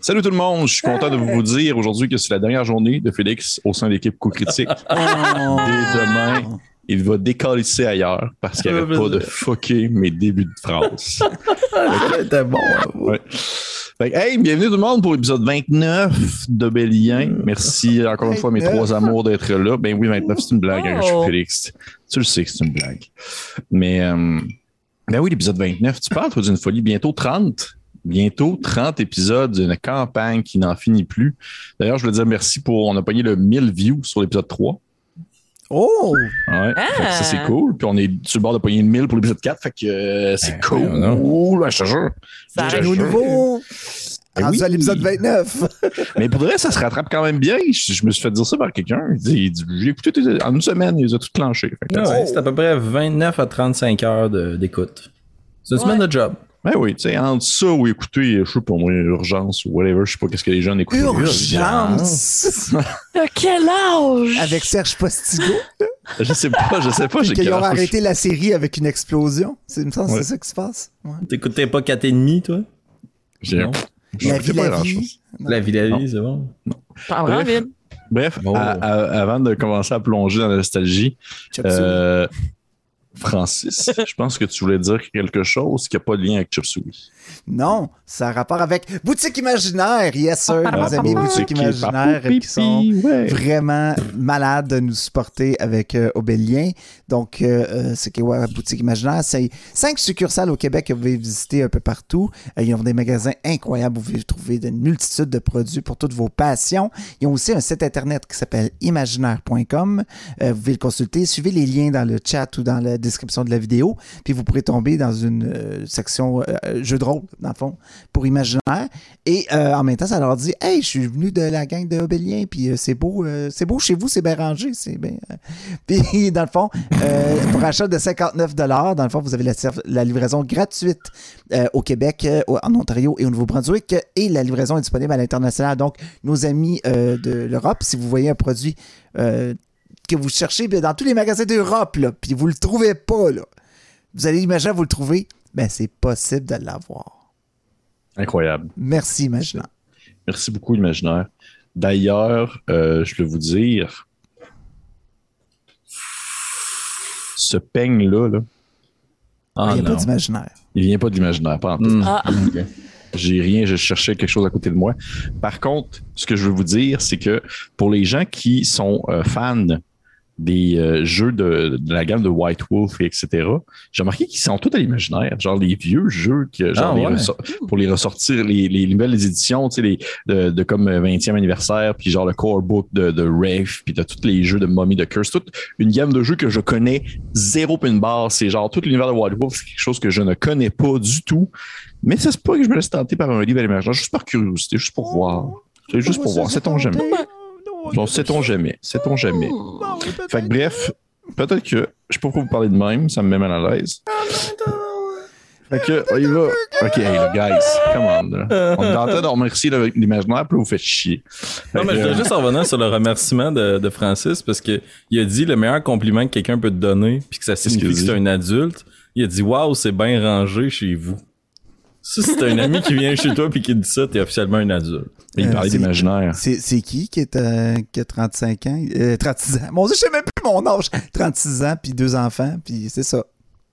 Salut tout le monde, je suis content de vous dire aujourd'hui que c'est la dernière journée de Félix au sein de l'équipe Co-Critique. Oh. Dès demain, il va décalisser ailleurs parce qu'il n'y avait pas de fucker mes débuts de phrase. C'était bon. Ouais. Fait que, hey, bienvenue tout le monde pour l'épisode 29 de Bélien. Merci encore une fois mes 29. trois amours d'être là. Ben oui, 29, c'est une blague, hein, je suis Oh. Félix. Tu le sais que c'est une blague. Mais euh, ben oui, l'épisode 29, tu parles toi d'une folie. Bientôt 30. Bientôt 30 épisodes d'une campagne qui n'en finit plus. D'ailleurs, je voulais dire merci pour. On a pogné le 1000 views sur l'épisode 3. Oh! Ouais. Ah. Ça, c'est cool. Puis on est sur le bord de pogner le 1000 pour l'épisode 4. Fait que euh, c'est Ben, cool. voyons Ouais, je te jure. Ça arrive. Au nouveau! Ben Rendu oui. à l'épisode 29. Mais pour vrai, ça se rattrape quand même bien. Je, je me suis fait dire ça par quelqu'un. Il dit, j'ai écouté en une semaine, il les a tous clenchés. Ah ouais, c'est à peu près 29 à 35 heures d'écoute. C'est une Ouais. semaine de job. Ben oui, tu sais, entre ça ou écouter, je sais pas moi, urgence ou whatever, je sais pas qu'est-ce que les jeunes écoutent. Urgence! De quel âge? Avec Serge Postigo. Je sais pas, je sais pas. j'ai Qu'ils ont arrêté la série avec une explosion. C'est, il me semble que Ouais. c'est ça qui se passe. Ouais. T'écoutais pas 4 et demi, toi? J'ai- Non. La j'écoutais vie, pas la grand-chose. vie. La vie, la Non. vie, c'est bon. Parle vraiment Bref. Bref, Oh. à- à- avant de commencer à plonger dans la nostalgie, euh, Francis, je pense que tu voulais dire quelque chose qui n'a pas de lien avec Suey. Non, ça a rapport avec Boutique Imaginaire. Yes, sir, nos amis Boutique Imaginaire qui sont ouais. vraiment malades de nous supporter avec euh, Obélien. Donc, euh, euh, c'est ouais, Boutique Imaginaire, c'est cinq succursales au Québec que vous pouvez visiter un peu partout. Ils ont des magasins incroyables où vous pouvez trouver une multitude de produits pour toutes vos passions. Ils ont aussi un site internet qui s'appelle imaginaire.com. Euh, vous pouvez le consulter. Suivez les liens dans le chat ou dans la description de la vidéo. Puis vous pourrez tomber dans une section euh, jeu de rôle, dans le fond, pour Imaginaire. Et euh, en même temps, ça leur dit Hey, je suis venu de la gang de Obélien, puis euh, c'est beau, euh, c'est beau chez vous, c'est bien rangé, c'est bien. Puis dans le fond, pour achat de 59 dans le fond, vous avez la, livraison gratuite au Québec, en Ontario et au Nouveau-Brunswick, et la livraison est disponible à l'international. Donc, nos amis de l'Europe, si vous voyez un produit que vous cherchez dans tous les magasins d'Europe, puis vous le trouvez pas, vous allez imaginer vous le trouvez, ben c'est possible de l'avoir. Incroyable. Merci, Imaginant. Merci beaucoup, Imaginaire. D'ailleurs, euh, je veux vous dire, ce peigne-là, là, Ah Il non. pas d'imaginaire. il vient pas de l'imaginaire, pas en tout. Hmm. Ah. Ok. J'ai rien, je cherchais quelque chose à côté de moi. Par contre, ce que je veux vous dire, c'est que pour les gens qui sont euh, fans des euh, jeux de, de la gamme de White Wolf, et etc., j'ai remarqué qu'ils sont tous à l'imaginaire. Genre les vieux jeux, que, genre Ah, les ouais. ressor- pour les ressortir, les, les nouvelles éditions, tu sais, les, de, de comme euh, 20e anniversaire, puis genre le core book de, de Wraith, puis de tous les jeux de Mommy de Curse, toute une gamme de jeux que je connais zéro pin bar. C'est genre tout l'univers de White Wolf, c'est quelque chose que je ne connais pas du tout. Mais se peut que je me laisse tenter par un livre à l'imaginaire, juste par curiosité, juste pour voir. C'est juste pour voir, sait-on jamais. Bon, sait-on jamais, sait-on jamais. Fait que bref, peut-être que, je sais pas pourquoi vous parlez de même, ça me met mal à l'aise. Fait que, on y va. Ok, hey, là, guys, come on. Là. On est en train de remercier l'imaginaire, puis vous faites chier. Non, mais que, je voulais juste en revenir sur le remerciement de, de Francis parce que il a dit le meilleur compliment que quelqu'un peut te donner puis que ça qu'il signifie que dit? c'est un adulte. Il a dit Waouh, c'est bien rangé chez vous. Si c'est un ami qui vient chez toi puis qui dit ça, t'es officiellement un adulte. il Euh, parlait c'est- d'imaginaire. C'est, qui qui, est, euh, qui a 35 ans? Euh, 36 ans. Mon Dieu, je sais même plus mon âge. 36 ans, puis deux enfants, puis c'est ça.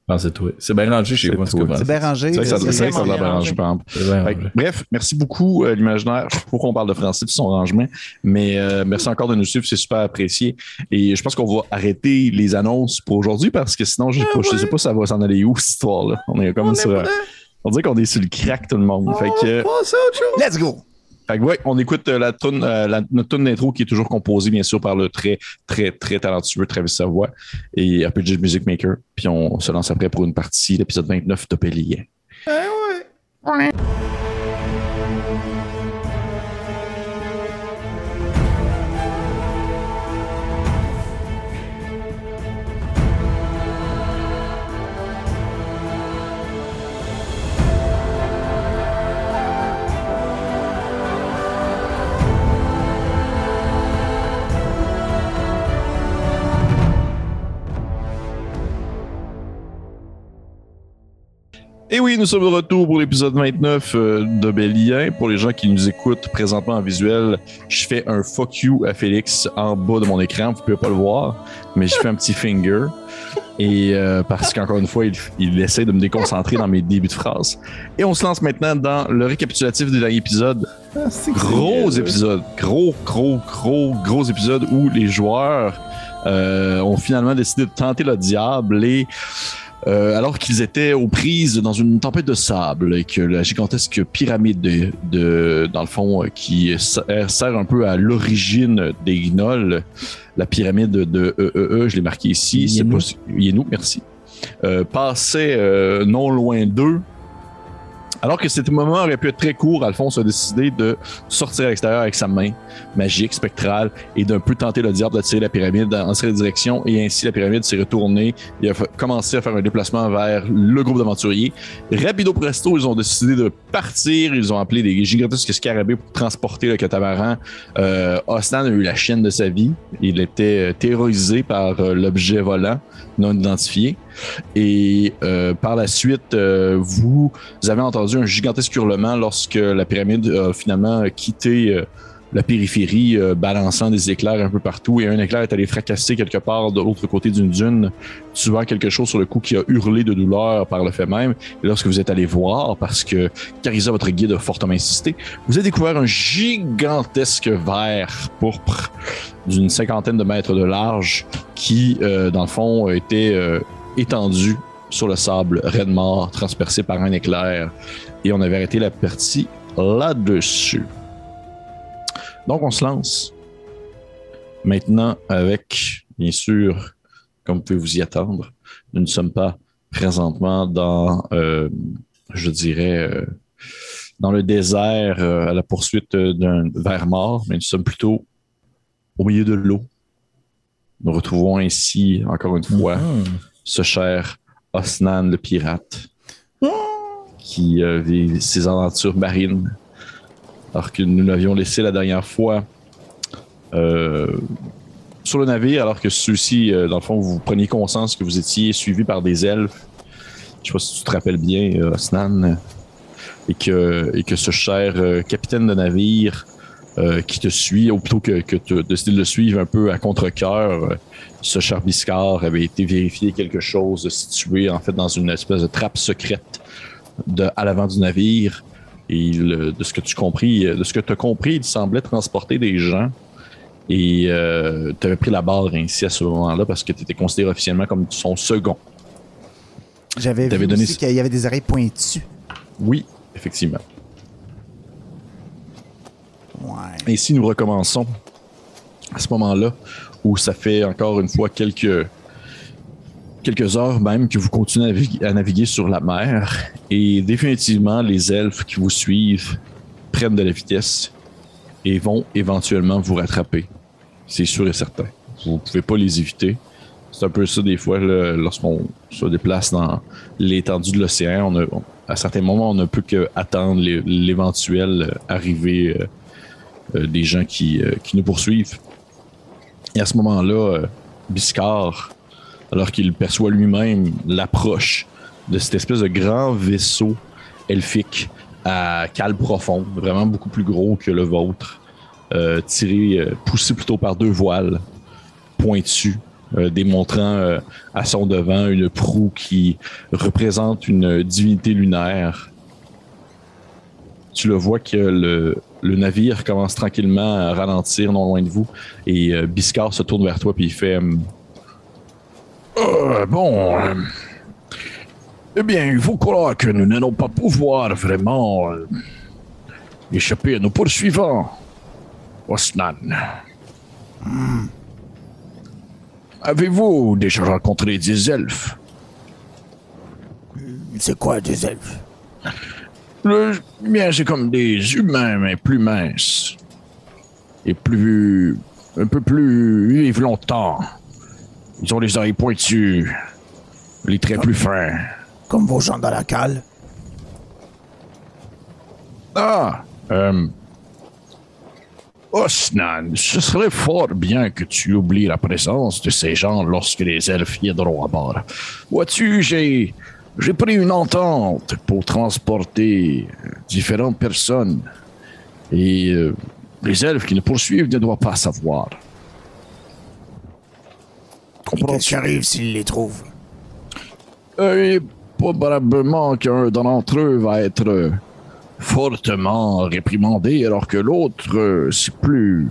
Non, c'est toi. C'est bien rangé chez cas, C'est bien rangé. C'est vrai que ça, euh, bien rangé. par exemple. Bref, merci beaucoup, euh, l'imaginaire. Je sais pas pourquoi on parle de Francis et son rangement, mais euh, merci encore de nous suivre, c'est super apprécié. Et je pense qu'on va arrêter les annonces pour aujourd'hui parce que sinon, je sais pas, je sais pas ça va s'en aller où, cette histoire-là. On est comme sur. On dirait qu'on est sur le crack, tout le monde. Fait que. Let's go! Fait que ouais, on écoute euh, la tune, euh, la, notre tune d'intro qui est toujours composée, bien sûr, par le très, très, très talentueux Travis Savoie et RPG Music Maker. Puis on se lance après pour une partie, l'épisode 29 de Pellier. Et oui, nous sommes de retour pour l'épisode 29 euh, de Bélien. Pour les gens qui nous écoutent présentement en visuel, je fais un fuck you à Félix en bas de mon écran. Vous pouvez pas le voir, mais je fais un petit finger. Et euh, parce qu'encore une fois, il, il essaie de me déconcentrer dans mes débuts de phrases. Et on se lance maintenant dans le récapitulatif du dernier épisode. Gros épisode, gros, gros, gros, gros épisode où les joueurs euh, ont finalement décidé de tenter le diable et euh, alors qu'ils étaient aux prises dans une tempête de sable et que la gigantesque pyramide de, de- dans le fond, euh, qui sert sert un peu à l'origine des gnolls, la pyramide de EEE, je l'ai marqué ici, c'est pas Yenou, merci, euh, passait euh, non loin d'eux. Alors que cet moment aurait pu être très court, Alphonse a décidé de sortir à l'extérieur avec sa main magique, spectrale, et d'un peu tenter le diable d'attirer la pyramide dans cette direction, et ainsi la pyramide s'est retournée et a commencé à faire un déplacement vers le groupe d'aventuriers. Rapido presto, ils ont décidé de partir, ils ont appelé des gigantesques scarabées pour transporter le catamaran. Euh, Osnan a eu la chienne de sa vie, il était euh, terrorisé par euh, l'objet volant non identifié. Et euh, par la suite, euh, vous, avez entendu un gigantesque hurlement lorsque la pyramide a finalement quitté euh, la périphérie, balançant des éclairs un peu partout. Et un éclair est allé fracasser quelque part de l'autre côté d'une dune, tuant quelque chose sur le coup qui a hurlé de douleur par le fait même. Et lorsque vous êtes allé voir, parce que Carissa, votre guide, a fortement insisté, vous avez découvert un gigantesque verre pourpre d'une cinquantaine de mètres de large qui, dans le fond, était euh, étendu sur le sable raide mort, transpercé par un éclair. Et on avait arrêté la partie là-dessus. Donc, on se lance maintenant avec, bien sûr, comme vous pouvez vous y attendre, nous ne sommes pas présentement dans, euh, je dirais, euh, dans le désert euh, à la poursuite d'un ver mort, mais nous sommes plutôt au milieu de l'eau. Nous retrouvons ainsi, encore une fois, Hmm. Ce cher Osnan le pirate qui euh, vit ses aventures marines alors que nous l'avions laissé la dernière fois euh, sur le navire alors que ceux-ci, euh, dans le fond, vous preniez conscience que vous étiez suivi par des elfes. Je sais pas si tu te rappelles bien, euh, Osnan, et que, ce cher capitaine de navire euh, qui te suit, ou plutôt que, que tu décides de le suivre un peu à contre-cœur, euh, ce cher Biscard avait été vérifier quelque chose situé en fait dans une espèce de trappe secrète de, à l'avant du navire. Et il, euh, de ce que tu compris, de ce que tu as compris, il semblait transporter des gens. Et tu avais pris la barre ainsi à ce moment-là parce que tu étais considéré officiellement comme son second. J'avais vu donné qu'il y avait des oreilles pointues. Oui, effectivement. Ouais. Et si nous recommençons à ce moment-là, où ça fait encore une fois quelques, quelques heures même que vous continuez à naviguer, sur la mer, et définitivement les elfes qui vous suivent prennent de la vitesse et vont éventuellement vous rattraper. C'est sûr et certain. Vous ne pouvez pas les éviter. C'est un peu ça des fois lorsqu'on se déplace dans l'étendue de l'océan. À certains moments, on ne peut qu'attendre les- l'éventuelle arrivée euh, des gens qui, euh, qui nous poursuivent. Et à ce moment-là, euh, Biscard, alors qu'il perçoit lui-même l'approche de cette espèce de grand vaisseau elfique à cale profonde, vraiment beaucoup plus gros que le vôtre, euh, tiré, euh, poussé plutôt par deux voiles pointues, euh, démontrant euh, à son devant une proue qui représente une divinité lunaire. Tu le vois que le, le navire commence tranquillement à ralentir non loin de vous et euh, Biscard se tourne vers toi puis il fait hum, Euh, bon euh, eh bien il faut croire que nous n'allons pas pouvoir vraiment euh, échapper à nos poursuivants Osnan. Avez-vous déjà rencontré des elfes? C'est quoi des elfes? Le, bien, c'est comme des humains, mais plus minces. Et plus. un peu plus. Ils vivent longtemps. Ils ont les oreilles pointues. Les traits plus fins. Comme vos gens dans la cale? Ah! Euh. Osnan, ce serait fort bien que tu oublies la présence de ces gens lorsque les elfes viendront à bord. Vois-tu, j'ai j'ai pris une entente pour transporter euh, différentes personnes. Et euh, les elfes qui nous poursuivent ne doivent pas savoir. Qu'est-ce qui arrive s'il les trouve? Euh, Et probablement qu'un d'entre eux va être euh, fortement réprimandé, alors que l'autre, euh, c'est plus.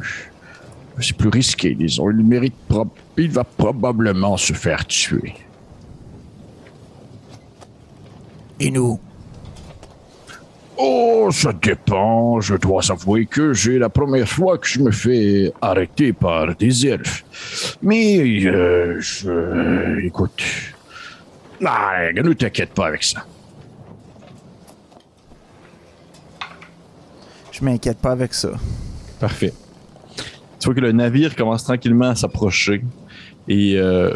C'est plus risqué, disons. Il mérite. Il va probablement se faire tuer. Et nous? Oh, ça dépend. Je dois avouer que c'est la première fois que je me fais arrêter par des elfes. Mais, euh, je. Écoute. Ah, ne t'inquiète pas avec ça. Je m'inquiète pas avec ça. Parfait. Tu vois que le navire commence tranquillement à s'approcher et euh,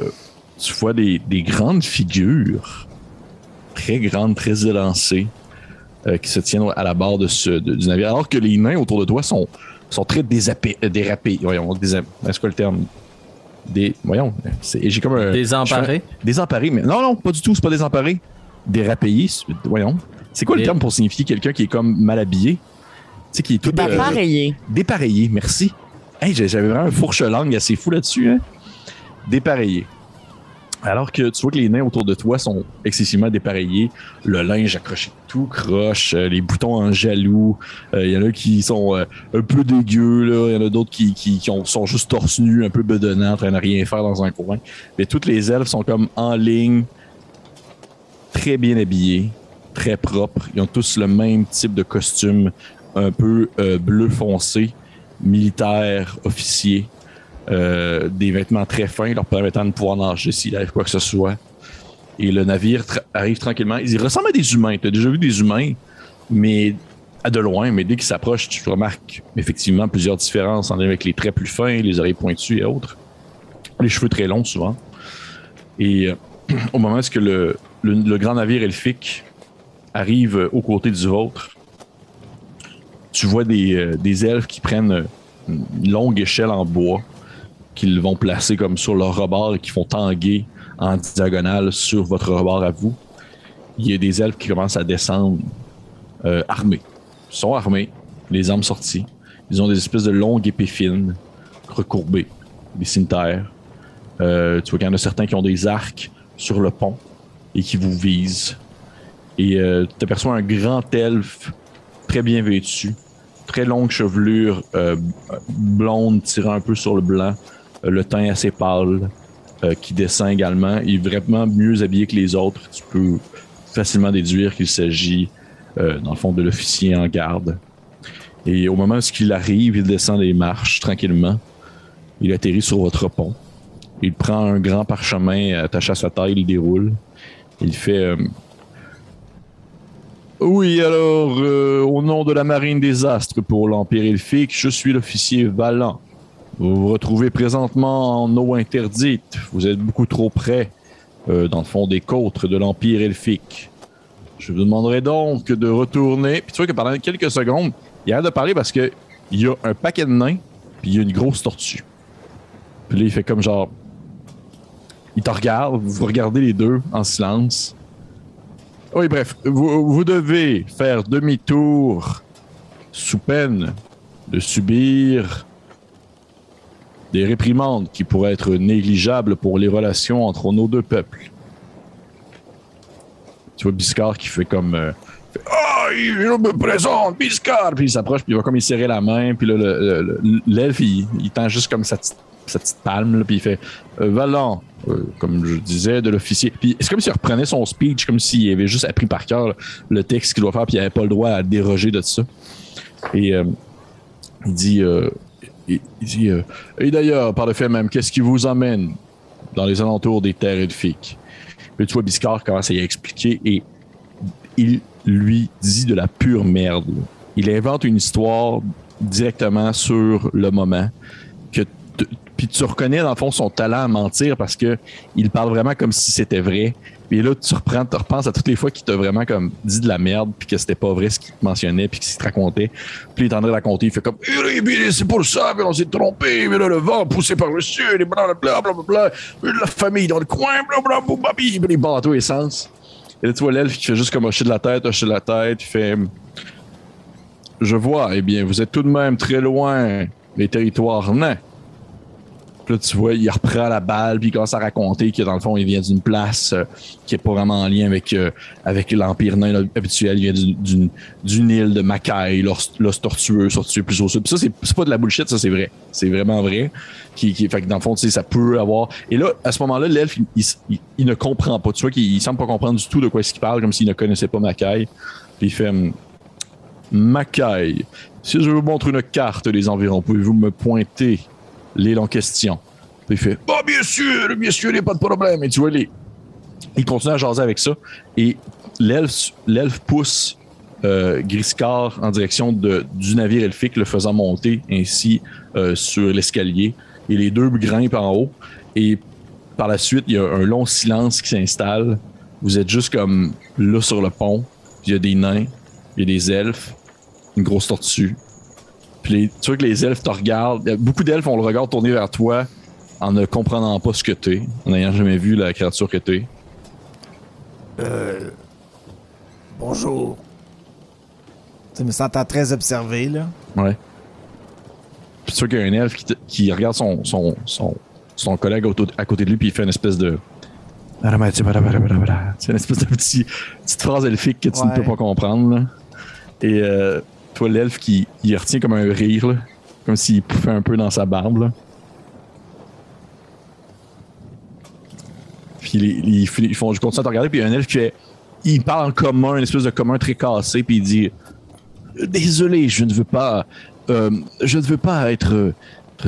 tu vois des, des grandes figures, très grandes, très élancées, euh, qui se tiennent à la barre de ce, de- du navire, alors que les nains autour de toi sont, sont très désapé, euh, dérapés. Voyons, est-ce que le terme des, voyons, c'est- j'ai comme un Désemparé? Désemparé, mais non, non, pas du tout, c'est pas désemparé. Dérapayé, c'est- voyons. C'est quoi le terme pour signifier quelqu'un qui est comme mal habillé? Tu sais, qui est tout. euh, Appareillé. Dépareillé, merci. Hey, j'avais vraiment un fourche-langue assez fou là-dessus. Hein? Dépareillé. Alors que tu vois que les nains autour de toi sont excessivement dépareillés. Le linge accroché tout croche, euh, les boutons en jaloux. Euh, Il y en a qui sont euh, un peu dégueux. Il y en a d'autres qui, qui, qui ont- sont juste torse nus, un peu bedonnants, en train de rien faire dans un coin. Mais toutes les elfes sont comme en ligne, très bien habillés, très propres. Ils ont tous le même type de costume, un peu bleu foncé, militaire, officier. Euh, des vêtements très fins leur permettant de pouvoir nager s'il arrive quoi que ce soit. Et le navire arrive tranquillement. Ils ressemblent à des humains. Tu as déjà vu des humains, mais à de loin. Mais dès qu'ils s'approchent, tu remarques effectivement plusieurs différences en avec les traits plus fins, les oreilles pointues et autres. Les cheveux très longs souvent. Et euh, au moment où le, grand navire elfique arrive euh, aux côtés du vôtre, tu vois des, des elfes qui prennent une longue échelle en bois qu'ils vont placer comme sur leur rebord et qui font tanguer en diagonale sur votre rebord à vous. Il y a des elfes qui commencent à descendre euh, armés. Ils sont armés, les armes sorties. Ils ont des espèces de longues épées fines, recourbées, des cimetières. Euh, tu vois qu'il y en a certains qui ont des arcs sur le pont et qui vous visent. Et euh, tu aperçois un grand elfe très bien vêtu, très longue chevelure blonde tirant un peu sur le blanc, le teint assez pâle, euh, qui descend également. Il est vraiment mieux habillé que les autres. Tu peux facilement déduire qu'il s'agit, euh, dans le fond, de l'officier en garde. Et au moment où il arrive, il descend les marches tranquillement. Il atterrit sur votre pont. Il prend un grand parchemin attaché à sa taille, il le déroule. Il fait euh, Oui, alors, au nom de la marine des astres pour l'Empire elfique, je suis l'officier Valant. Vous vous retrouvez présentement en eau interdite. Vous êtes beaucoup trop près, euh, dans le fond des côtes de l'Empire elfique. Je vous demanderai donc de retourner. Puis tu vois que pendant quelques secondes, il arrête de parler parce que il y a un paquet de nains, puis il y a une grosse tortue. Puis là, il fait comme genre. Il te regarde, vous regardez les deux en silence. Oui, bref, vous devez faire demi-tour sous peine de subir des réprimandes qui pourraient être négligeables pour les relations entre nos deux peuples. Tu vois Biscard qui fait comme. euh, Ah, je me présente, Biscard! Puis il s'approche, puis il va comme il serrer la main, puis là, le- le- le- l'elfe, il, il tend juste comme sa petite, sa petite palme, là, puis il fait euh, Valant, euh, comme je disais, de l'officier. Puis c'est comme s'il reprenait son speech, comme s'il avait juste appris par cœur le texte qu'il doit faire, puis il n'avait pas le droit à déroger de ça. Et euh, il dit, euh, Et d'ailleurs, par le fait même, qu'est-ce qui vous emmène dans les alentours des terres elfiques? Tu vois, Biscard commence à y expliquer et il lui dit de la pure merde. Il invente une histoire directement sur le moment que puis tu reconnais dans le fond son talent à mentir parce que il parle vraiment comme si c'était vrai. Puis là tu reprends, tu repenses à toutes les fois qu'il t'a vraiment comme dit de la merde puis que c'était pas vrai ce qu'il te mentionnait puis qu'il te racontait. Puis il est en train de raconter, il fait comme c'est pour ça, mais on s'est trompé, mais là le vent poussé par le sud, et blablabla, blablabla, la famille dans le coin, blablabla, puis il bat tous les sens. Et là, tu vois l'elfe qui fait juste comme hocher de la tête, hocher de la tête. Il fait Je vois, eh bien, vous êtes tout de même très loin des territoires nains. Là, tu vois, il reprend la balle, puis il commence à raconter que dans le fond, il vient d'une place euh, qui est pas vraiment en lien avec, euh, avec l'Empire nain habituel. Il vient d'une- d'une île de Mackay, l'os tortueux, sortueux plus au sud. Puis ça, c'est c'est pas de la bullshit, ça, c'est vrai. C'est vraiment vrai. Qui, qui, fait que dans le fond, tu sais, ça peut avoir. Et là, à ce moment-là, l'elfe, il, ne comprend pas. Tu vois qu'il il semble pas comprendre du tout de quoi est-ce qu'il parle, comme s'il ne connaissait pas Mackay. Puis il fait Mackay, si je vous montre une carte des environs, pouvez-vous me pointer l'île en question? Il fait Oh, bien sûr, bien sûr, il n'y a pas de problème. Et tu vois, il continue à jaser avec ça. Et l'elfe pousse euh, Griscar en direction de, du navire elfique, le faisant monter ainsi euh, sur l'escalier. Et les deux grimpent en haut. Et par la suite, il y a un long silence qui s'installe. Vous êtes juste comme là sur le pont. Il y a des nains, il y a des elfes, une grosse tortue. Puis les- tu vois que les elfes te regardent. Beaucoup d'elfes ont le regard tourné vers toi en ne comprenant pas ce que t'es, en n'ayant jamais vu la créature que t'es. Bonjour. Tu me sentant très observé, là. Ouais. Puis tu vois qu'il y a un elfe qui, qui regarde son, son, son, son collègue à côté de lui, puis il fait une espèce de. C'est une espèce de petit, petite phrase elfique que tu ne peux pas comprendre. là. Et euh, toi, l'elfe qui il retient comme un rire, comme s'il pouffait un peu dans sa barbe. Là. Puis ils, ils, je continue à te regarder, puis il y a un elfe qui. Il parle en commun, une espèce de commun très cassé, puis il dit Désolé, je ne veux pas. euh, je ne veux pas être,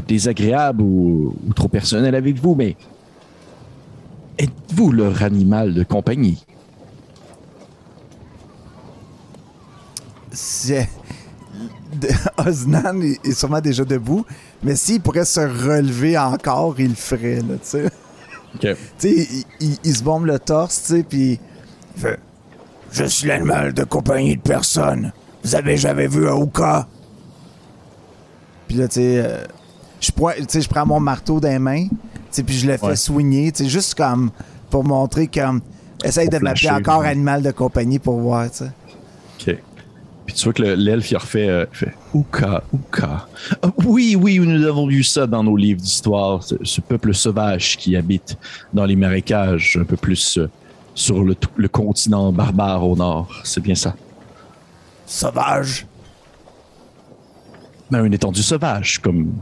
désagréable ou trop personnel avec vous, mais êtes-vous leur animal de compagnie? C'est- Osnan est sûrement déjà debout, mais s'il pourrait se relever encore, il le ferait, là, tu sais. Ok. Tu sais, il, il- il se bombe le torse, tu sais, puis il fait Je suis l'animal de compagnie de personne. Vous avez jamais vu un Ouka Puis là, tu sais, euh, je prends- tu sais, je prends mon marteau dans les mains, puis je le fais Ouais. soigner, tu sais, juste comme pour montrer comme. Essaye de m'appeler encore animal de compagnie pour voir, tu sais. Ok. Puis tu vois que le- l'elfe, il refait, euh, il fait Ouka, Ouka. Ah, oui, oui, nous avons lu ça dans nos livres d'histoire. Ce, ce peuple sauvage qui habite dans les marécages, un peu plus euh, sur le, le continent barbare au nord. C'est bien ça. Sauvage. Ben, une étendue sauvage, comme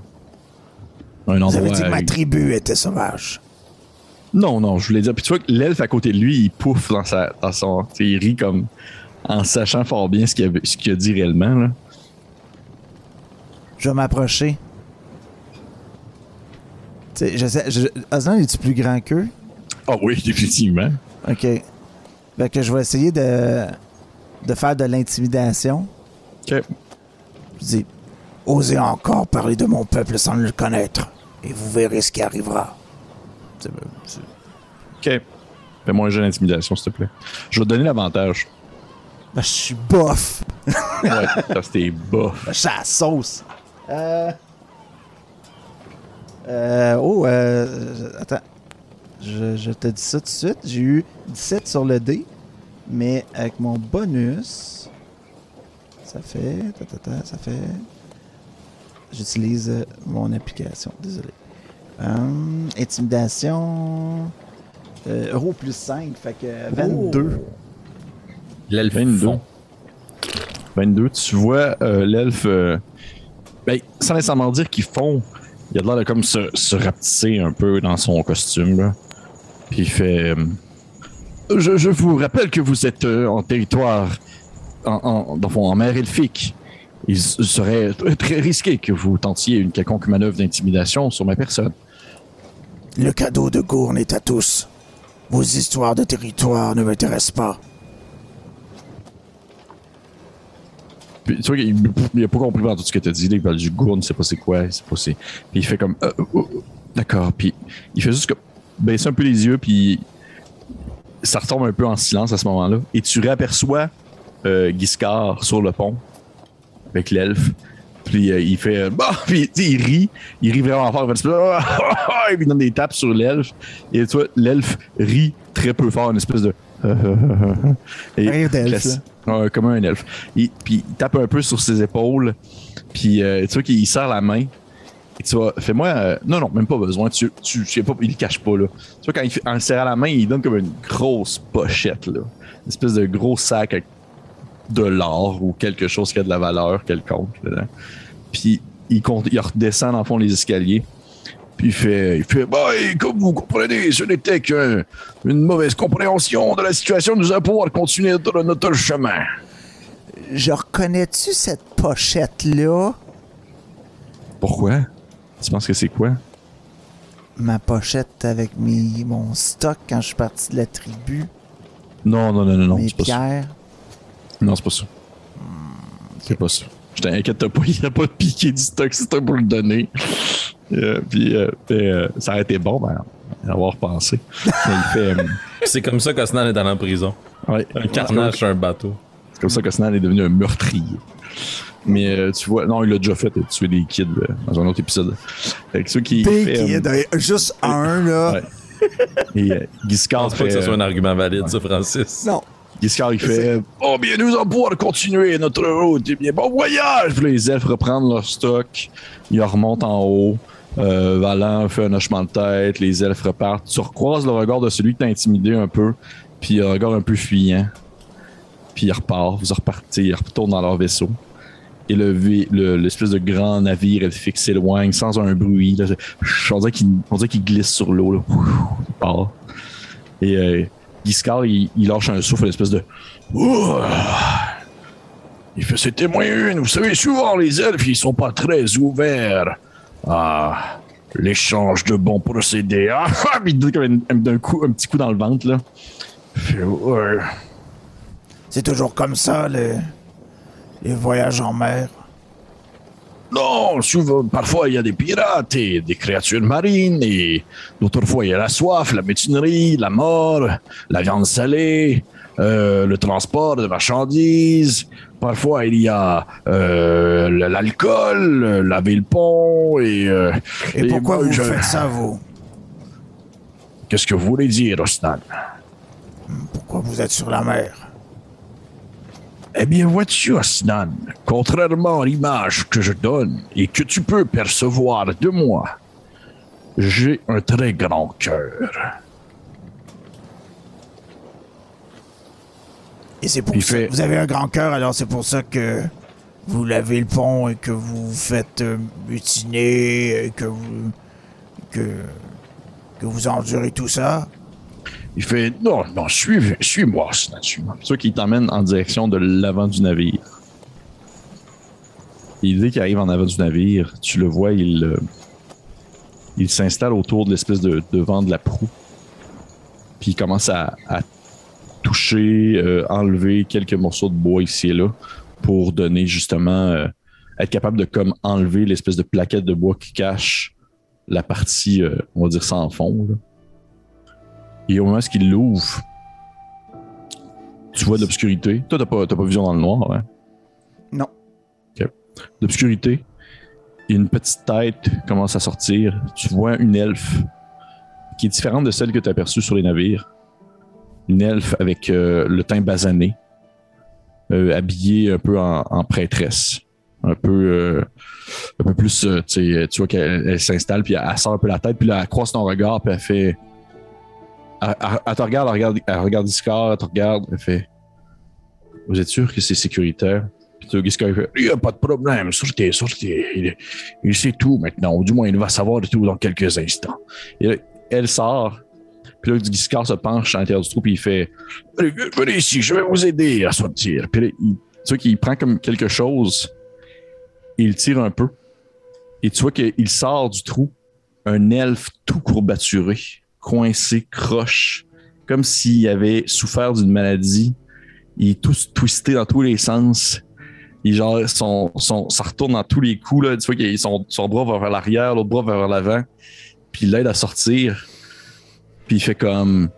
un Vous endroit. avez dit que ma tribu était sauvage. Non, non, je voulais dire. Puis tu vois que l'elfe à côté de lui, il pouffe dans, sa, dans son. Il rit comme en sachant fort bien ce qu'il a, ce qu'il a dit réellement. Là. Je vais m'approcher. Tu sais, je sais. Je, Osnan, es-tu plus grand qu'eux? Ah oui, définitivement. Ok. Fait que je vais essayer de, de faire de l'intimidation. Ok. Je dis Osez encore parler de mon peuple sans le connaître, et vous verrez ce qui arrivera. C'est- c'est- Ok. Fais-moi un jeu d'intimidation, s'il te plaît. Je vais te donner l'avantage. Ben, je suis bof. Ouais, parce que t'es bas. Je suis à la sauce. Euh. Euh. Oh, euh. je- Attends. Je, je te dis ça tout de suite. J'ai eu 17 sur le dé. Mais avec mon bonus. Ça fait. ta, ta, ta, ça fait. J'utilise euh, mon application. Désolé. Hum, intimidation. Euh, euro plus 5. Fait que 22. L'elfe 22. fond. 22. Tu vois euh, l'elfe. euh, ben, sans nécessairement dire qu'ils font. Il a l'air de comme se, se rapetisser un peu dans son costume. Là. Puis il fait. euh, je, je vous rappelle que vous êtes euh, en territoire. En, en, dans fond, en mer elfique. Il serait très risqué que vous tentiez une quelconque manœuvre d'intimidation sur ma personne. Le cadeau de Gourne est à tous. Vos histoires de territoire ne m'intéressent pas. Tu vois, il, il a pas compris par tout ce que tu as dit. Il parle du gourne, il sait pas c'est quoi, il sait pas c'est. Puis il fait comme. euh, euh, euh, D'accord. Puis il fait juste comme. Baisser un peu les yeux, puis ça retombe un peu en silence à ce moment-là. Et tu réaperçois euh, Giscard sur le pont avec l'elfe. Puis euh, il fait. bah! Puis il rit. Il rit vraiment fort. Il fait de- Et puis il donne des tapes sur l'elfe. Et tu vois, l'elfe rit très peu fort, une espèce de. Et d'elfe, classi- Ouais, comme un elfe. Il, puis il tape un peu sur ses épaules. Puis euh, tu vois qu'il serre la main. Et tu vois, fais-moi. euh, non, non, même pas besoin. Tu, tu, pas, il le cache pas, là. Tu vois, quand il, fait- en le serrant la main, il donne comme une grosse pochette, là. Une espèce de gros sac avec de l'or ou quelque chose qui a de la valeur quelconque dedans. Puis il, compte, il redescend dans le fond les escaliers. Puis il fait, il fait, bah, comme vous comprenez, ce n'était qu'une mauvaise compréhension de la situation. Nous allons pouvoir continuer notre, notre chemin. Je reconnais-tu cette pochette-là? Pourquoi? Tu penses que c'est quoi? Ma pochette avec mes, mon stock quand je suis parti de la tribu, Non, non, non, non, non, mes c'est pas ça. pierres. Non, c'est pas ça. C'est pas ça. Je t'inquiète pas, il a pas piqué du stock, c'était pour le donner. Euh, puis, euh, euh, ça aurait été bon, ben, avoir pensé. Mais il fait. euh, C'est comme ça qu'Osnan est allé en prison. ouais, Un carnage sur un bateau. C'est comme ça que Snan est devenu un meurtrier. Mais euh, tu vois, non, il l'a déjà fait, il a tué des kids euh, dans un autre épisode. Fait que ceux qui. Des fait, kids, euh, juste un, là. Ouais. Et euh, Je Giscard pense pas que fait, ce soit un argument valide, ça, Francis. Non. Giscard, il fait Oh bien, nous allons pouvoir continuer notre route. Eh bien, bon voyage! Puis les elfes reprennent leur stock. Ils remontent en haut. Euh, fait un hochement de tête. Les elfes repartent. Tu recroises le regard de celui qui t'a intimidé un peu. Puis un regard un peu fuyant. Puis il repart. Vous repartez. Ils retournent dans leur vaisseau. Et le vi- le- l'espèce de grand navire elfique s'éloigne sans un bruit. On dirait qu'il glisse sur l'eau. Il part. Et euh, Giscard, il, il lâche un souffle, une espèce de. Ouh! Il fait c'était une. Vous savez, souvent les elfes, ils sont pas très ouverts à l'échange de bons procédés. Ah! ah! Il d'un coup, un petit coup dans le ventre, là. Ouais. C'est toujours comme ça, les, les voyages en mer. Non, souvent, parfois il y a des pirates et des créatures marines, et d'autres fois il y a la soif, la mutinerie, la mort, la viande salée, euh, le transport de marchandises. Parfois il y a euh, l'alcool, laver le pont et. euh, Et, pourquoi moi, vous je- faites ça, vous? Qu'est-ce que vous voulez dire, Osnan Pourquoi vous êtes sur la mer? Eh bien, vois-tu, Osnan, contrairement à l'image que je donne et que tu peux percevoir de moi, j'ai un très grand cœur. Et c'est pour Il ça fait- vous avez un grand cœur, alors c'est pour ça que vous lavez le pont et que vous faites euh, mutiner et que vous que que vous endurez tout ça. Il fait Non, non, suis- suis-moi, Osnan, suis-moi. C'est ça qui t'emmène en direction de l'avant du navire. Et dès qu'il arrive en avant du navire, tu le vois, il, euh, il s'installe autour de l'espèce de, de vent de la proue. Puis il commence à, à toucher, euh, enlever quelques morceaux de bois ici et là pour donner justement, euh, être capable de comme enlever l'espèce de plaquette de bois qui cache la partie, euh, on va dire, sans fond. là. Et au moment où il l'ouvre, tu vois de l'obscurité. Toi, t'as pas, t'as pas vision dans le noir, hein? Non. D'obscurité. Et une petite tête commence à sortir. Tu vois une elfe qui est différente de celle que tu as aperçue sur les navires. Une elfe avec euh, le teint basané, euh, habillée un peu en, prêtresse. Un peu, euh, un peu plus, tu vois qu'elle elle s'installe, puis elle, sort un peu la tête, puis là, elle croise ton regard, puis elle fait. Elle, te regarde, elle regarde, elle regarde elle te regarde, elle fait. Vous êtes sûr que c'est sécuritaire? Puis il n'y a pas de problème, sortez, sortez. Il, il sait tout maintenant, ou du moins il va savoir tout dans quelques instants. Et elle sort, puis là, Discord se penche à l'intérieur du trou, puis il fait. Venez ici, je vais vous aider à sortir. Puis là, il, tu vois qu'il prend comme quelque chose, et il tire un peu. Et tu vois qu'il sort du trou un elfe tout courbaturé, coincé, croche, comme s'il avait souffert d'une maladie. Il est tout twisté dans tous les sens. Il genre, son, son, ça retourne dans tous les coups. Là. Tu vois qu'il son, son bras va vers l'arrière, l'autre bras va vers l'avant. Puis il l'aide à sortir. Puis il fait comme.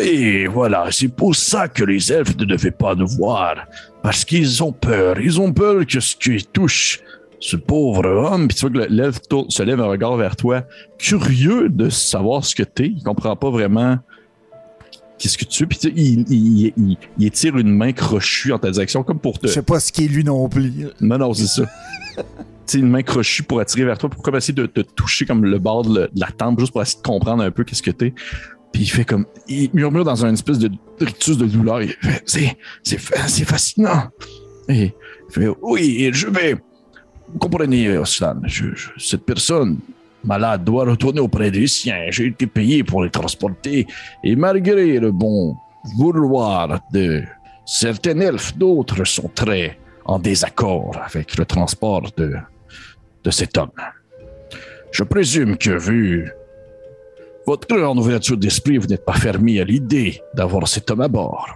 Et voilà, c'est pour ça que les elfes ne devaient pas nous voir. Parce qu'ils ont peur. Ils ont peur que ce qui touche ce pauvre homme. Puis tu vois que le- l'elfe se lève un regard vers toi, curieux de savoir ce que t'es. Il comprend pas vraiment qu'est-ce que tu veux? Puis tu sais, il, il, il, il étire une main crochue en ta direction, comme pour te. Je sais pas ce qui est lui non plus. Non, non, c'est ça. une main crochue pour attirer vers toi, pour comme essayer de te toucher comme le bord de, la tempe, juste pour essayer de comprendre un peu qu'est-ce que t'es. Puis il fait comme. Il murmure dans une espèce de rictus de douleur. Il fait C'est, c'est, c'est fascinant. Et il fait Oui, je vais. Vous comprenez, Oslan, cette personne malade doit retourner auprès des siens. J'ai été payé pour les transporter. Et malgré le bon vouloir de certains elfes, d'autres sont très en désaccord avec le transport de, de cet homme. Je présume que, vu votre grande ouverture d'esprit, vous n'êtes pas fermé à l'idée d'avoir cet homme à bord.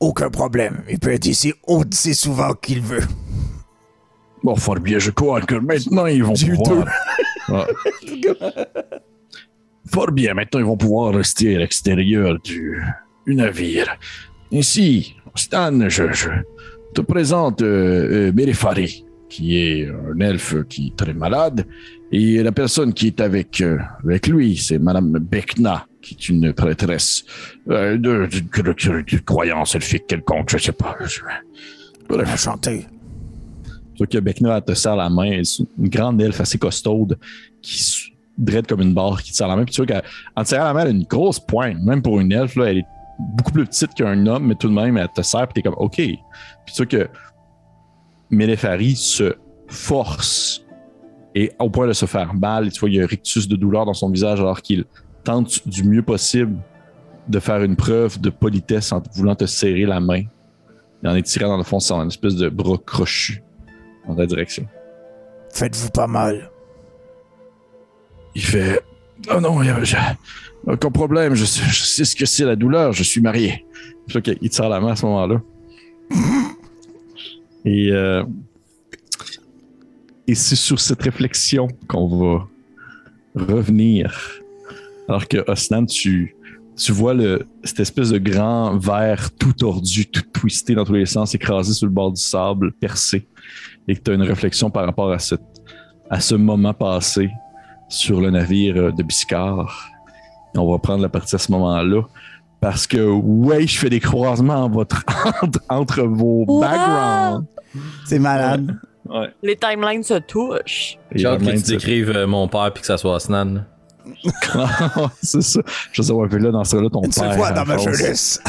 Aucun problème. Il peut être ici aussi souvent qu'il veut. Bon, fort bien, je crois que maintenant ils vont eu pouvoir. Ah. fort bien, maintenant ils vont pouvoir rester à l'extérieur du, du navire. Ici, Stan, je, je te présente euh, euh, Mérefari, qui est un elfe qui est très malade, et la personne qui est avec, euh, avec lui, c'est Madame Bekna, qui est une prêtresse euh, de, de, de- de- croyance elfique quelconque, je sais pas. Je- Bref. Enchanté. Sauf que Bekna, elle te serre la main. C'est une grande elfe assez costaude qui se drette comme une barre, qui te serre la main. Puis tu vois qu'en te serrant la main, elle a une grosse pointe. Même pour une elfe, là, elle est beaucoup plus petite qu'un homme, mais tout de même, elle te serre, puis t'es comme OK. Puis tu vois que Mélefari se force et au point de se faire mal. Et tu vois, il y a un rictus de douleur dans son visage alors qu'il tente du mieux possible de faire une preuve de politesse en voulant te serrer la main. Et en étirant dans le fond son espèce de bras crochu dans ta direction. Faites-vous pas mal. Il fait Oh non, il y a- j'ai- aucun problème, je sais, ce que c'est la douleur, je suis marié. Il te la main à ce moment-là. Et, euh, et c'est sur cette réflexion qu'on va revenir. Alors que Osnan, tu, vois cette espèce de grand verre tout tordu, tout twisté dans tous les sens, écrasé sur le bord du sable, percé. Et que tu as une réflexion par rapport à, à ce moment passé sur le navire de Biscard. On va prendre la partie à ce moment-là. Parce que, ouais, je fais des croisements en votre- entre, entre vos Wow! backgrounds. C'est malade. Ouais. Les timelines se touchent. J'ai hâte que tu décrives euh, mon père puis que ça soit Snan. c'est ça. Je sais, ouais, puis là, dans ce cas-là, ton Une père. fois dans ma jeunesse.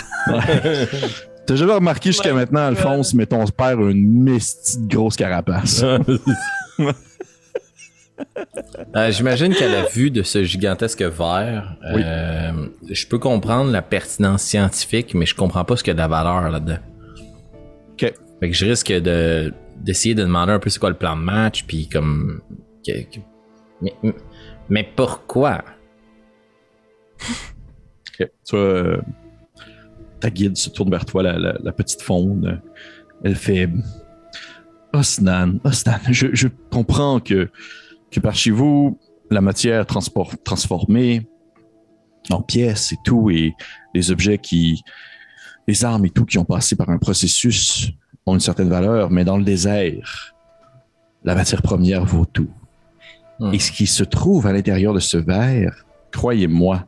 T'as jamais remarqué jusqu'à maintenant. Alphonse, mais ton père a une mestie de grosse carapace. Euh, J'imagine qu'à la vue de ce gigantesque verre, Oui. euh, je peux comprendre la pertinence scientifique, mais je comprends pas ce qu'il y a de la valeur là-dedans. OK. Fait que je risque de d'essayer de demander un peu c'est quoi le plan de match, puis comme... mais, mais pourquoi? Ok. Tu vois, euh, ta guide se tourne vers toi, la, la- la petite faune. Elle fait Osnan, Osnan, je, je comprends que, que par chez vous, la matière transformée en pièces et tout, et les objets qui. les armes et tout qui ont passé par un processus ont une certaine valeur, mais dans le désert, la matière première vaut tout. Hmm. Et ce qui se trouve à l'intérieur de ce verre, croyez-moi,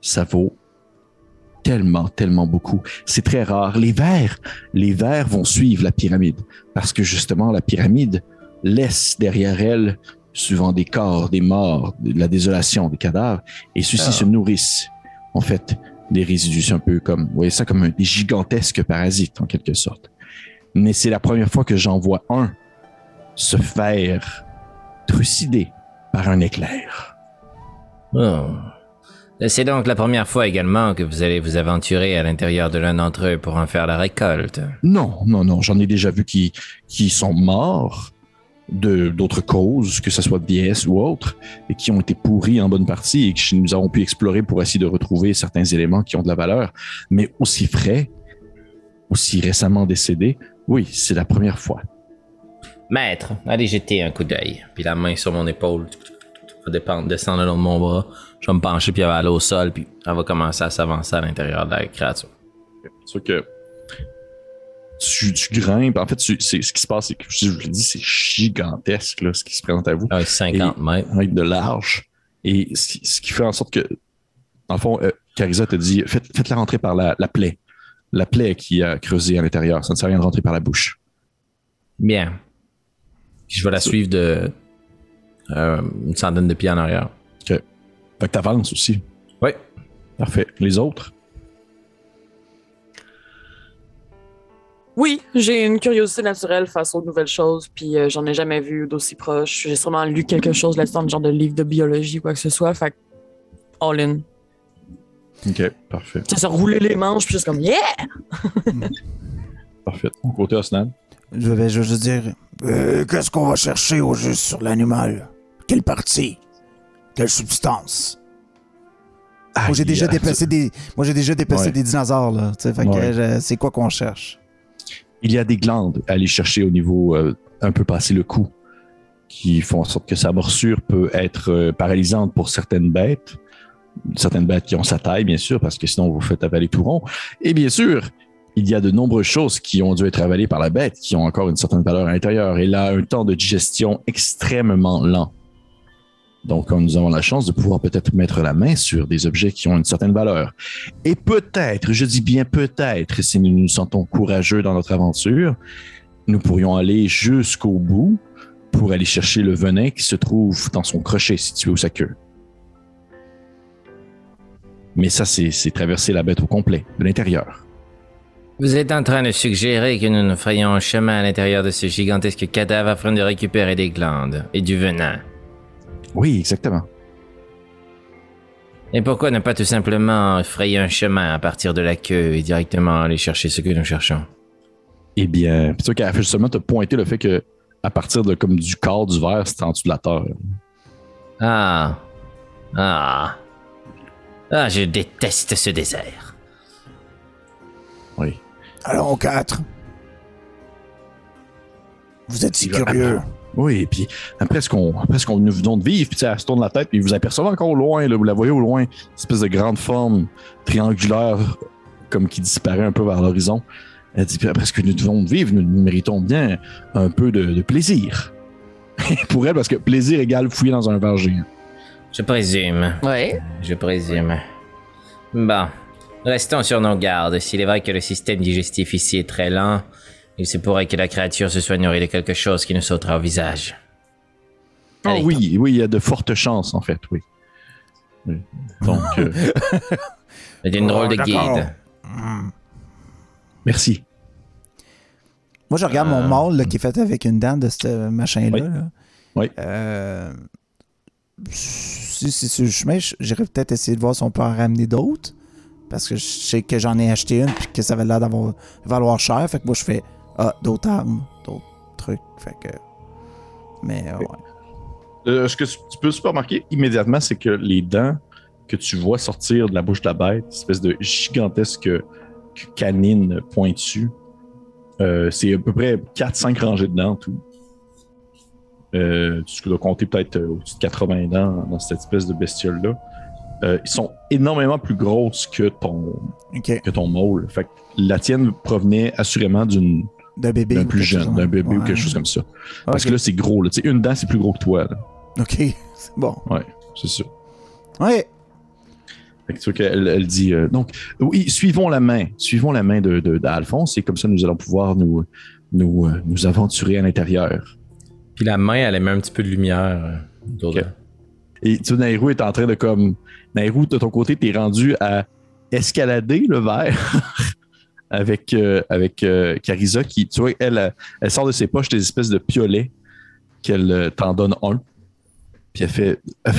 ça vaut tellement, tellement beaucoup. C'est très rare. Les vers, les vers vont suivre la pyramide parce que justement, la pyramide laisse derrière elle souvent des corps, des morts, de la désolation, des cadavres, et ceux-ci Ah. se nourrissent, en fait, des résidus. C'est un peu comme, vous voyez ça comme un- des gigantesques parasites, en quelque sorte. Mais c'est la première fois que j'en vois un se faire trucider par un éclair. Oh. C'est donc la première fois également que vous allez vous aventurer à l'intérieur de l'un d'entre eux pour en faire la récolte. Non, non, non. J'en ai déjà vu qui, qui sont morts d'autres causes, que ce soit de vieillesse ou autre, et qui ont été pourris en bonne partie et que nous avons pu explorer pour essayer de retrouver certains éléments qui ont de la valeur. Mais aussi frais, aussi récemment décédés, oui, c'est la première fois. Maître, allez jeter un coup d'œil. Puis la main sur mon épaule va descendre le long de mon bras. Je vais me pencher puis elle va aller au sol puis elle va commencer à s'avancer à l'intérieur de la créature. C'est sûr que tu, tu grimpes. En fait, tu- c'est, ce qui se passe, c'est que je vous l'ai dit, c'est gigantesque là, ce qui se présente à vous. Ah, 50 mètres. avec de large. Et ce qui, ce qui fait en sorte que, le fond, euh, Carissa te dit faites, faites-la rentrer par la, la plaie. La plaie qui a creusé à l'intérieur. Ça ne sert à rien de rentrer par la bouche. Bien. Je vais la suivre de euh, une centaine de pieds en arrière. Fait que t'avances aussi. Oui. Parfait. Les autres? Oui, j'ai une curiosité naturelle face aux nouvelles choses, puis euh, j'en ai jamais vu d'aussi proche. J'ai sûrement lu quelque chose là-dedans, genre de livre de biologie ou quoi que ce soit. Fait que, all in. Ok, parfait. Ça se rouler les manches, puis juste comme yeah! Parfait. Côté Osnan. Je vais, juste dire euh, Qu'est-ce qu'on va chercher au juste sur l'animal? Quelle partie? Quelle substance? Moi, j'ai déjà déplacé des. Moi, j'ai déjà déplacé Ouais. des dinosaures, là. Que c'est quoi qu'on cherche? Il y a des glandes à aller chercher au niveau euh, un peu passé le cou qui font en sorte que sa morsure peut être euh, paralysante pour certaines bêtes. Certaines bêtes qui ont sa taille, bien sûr, parce que sinon vous faites avaler tout rond. Et bien sûr, il y a de nombreuses choses qui ont dû être avalées par la bête, qui ont encore une certaine valeur à l'intérieur. Elle a un temps de digestion extrêmement lent. Donc, nous avons la chance de pouvoir peut-être mettre la main sur des objets qui ont une certaine valeur. Et peut-être, je dis bien peut-être, si nous nous sentons courageux dans notre aventure, nous pourrions aller jusqu'au bout pour aller chercher le venin qui se trouve dans son crochet situé au sa. Mais ça, c'est c'est traverser la bête au complet, de l'intérieur. Vous êtes en train de suggérer que nous nous ferions un chemin à l'intérieur de ce gigantesque cadavre afin de récupérer des glandes et du venin. Oui, exactement. Et pourquoi ne pas tout simplement frayer un chemin à partir de la queue et directement aller chercher ce que nous cherchons? Eh bien, c'est sûr qu'elle a fait justement te pointer le fait que à partir de comme du corps du verre, c'est en dessous de la terre. Ah. Ah. Ah, je déteste ce désert. Oui. Allons, quatre. Vous êtes si curieux. Oui, et puis après ce qu'on après ce qu'on nous venons de vivre, puis elle se tourne la tête, puis vous apercevez encore au loin, là, vous la voyez au loin, une espèce de grande forme triangulaire, comme qui disparaît un peu vers l'horizon. Elle dit, puis après ce que nous devons de vivre, nous, nous méritons bien un peu de, de plaisir. Pour elle, parce que plaisir égale fouiller dans un verre géant. Je présume. Ouais. Je présume. Bon. Restons sur nos gardes. S'il est vrai que le système digestif ici est très lent, il se pourrait que la créature se soit nourrie de quelque chose qui nous sautera au visage. Ah Allez, oui, oui, il y a de fortes chances, en fait, oui. Oui. Donc, euh, C'est une Oh, drôle de d'accord. guide. merci. Moi, je regarde mon Euh. mâle là, qui est fait avec une dent de ce machin-là. Oui. là. Oui. Euh, si c'est sur le chemin, j'irais peut-être essayer de voir si on peut en ramener d'autres. Parce que je sais que j'en ai acheté une puis que ça avait l'air d'avoir valoir cher. Fait que moi, je fais ah, d'autres armes, d'autres trucs. Fait que. Mais euh, ouais. Euh, ce que tu tu peux super remarquer immédiatement, c'est que les dents que tu vois sortir de la bouche de la bête, espèce de gigantesque canine pointue, euh, c'est à peu près 4-5 rangées de dents, tout. Euh, tu dois compter peut-être euh, au-dessus de 80 dents dans cette espèce de bestiole-là. Euh, ils sont énormément plus grosses que ton, Ok. que ton mâle. Fait que la tienne provenait assurément d'une, D'un bébé. d'un plus jeune, d'un bébé ou quelque chose comme ça. Parce Ok. que là, c'est gros. Là. Tu sais, Une dent, c'est plus gros que toi. là. Ok. C'est bon. Ouais, c'est sûr. Ouais. Fait que tu vois qu'elle elle dit euh, donc oui suivons la main suivons la main de, de- d'Alphonse et comme ça nous allons pouvoir nous nous, euh, nous aventurer à l'intérieur Puis la main, elle émet un petit peu de lumière. euh, et tu vois Nairou est en train de comme Nairou de ton côté t'es rendu à escalader le verre avec euh, avec euh, Carissa qui tu vois elle euh, elle sort de ses poches des espèces de piolets qu'elle euh, t'en donne un puis elle fait elle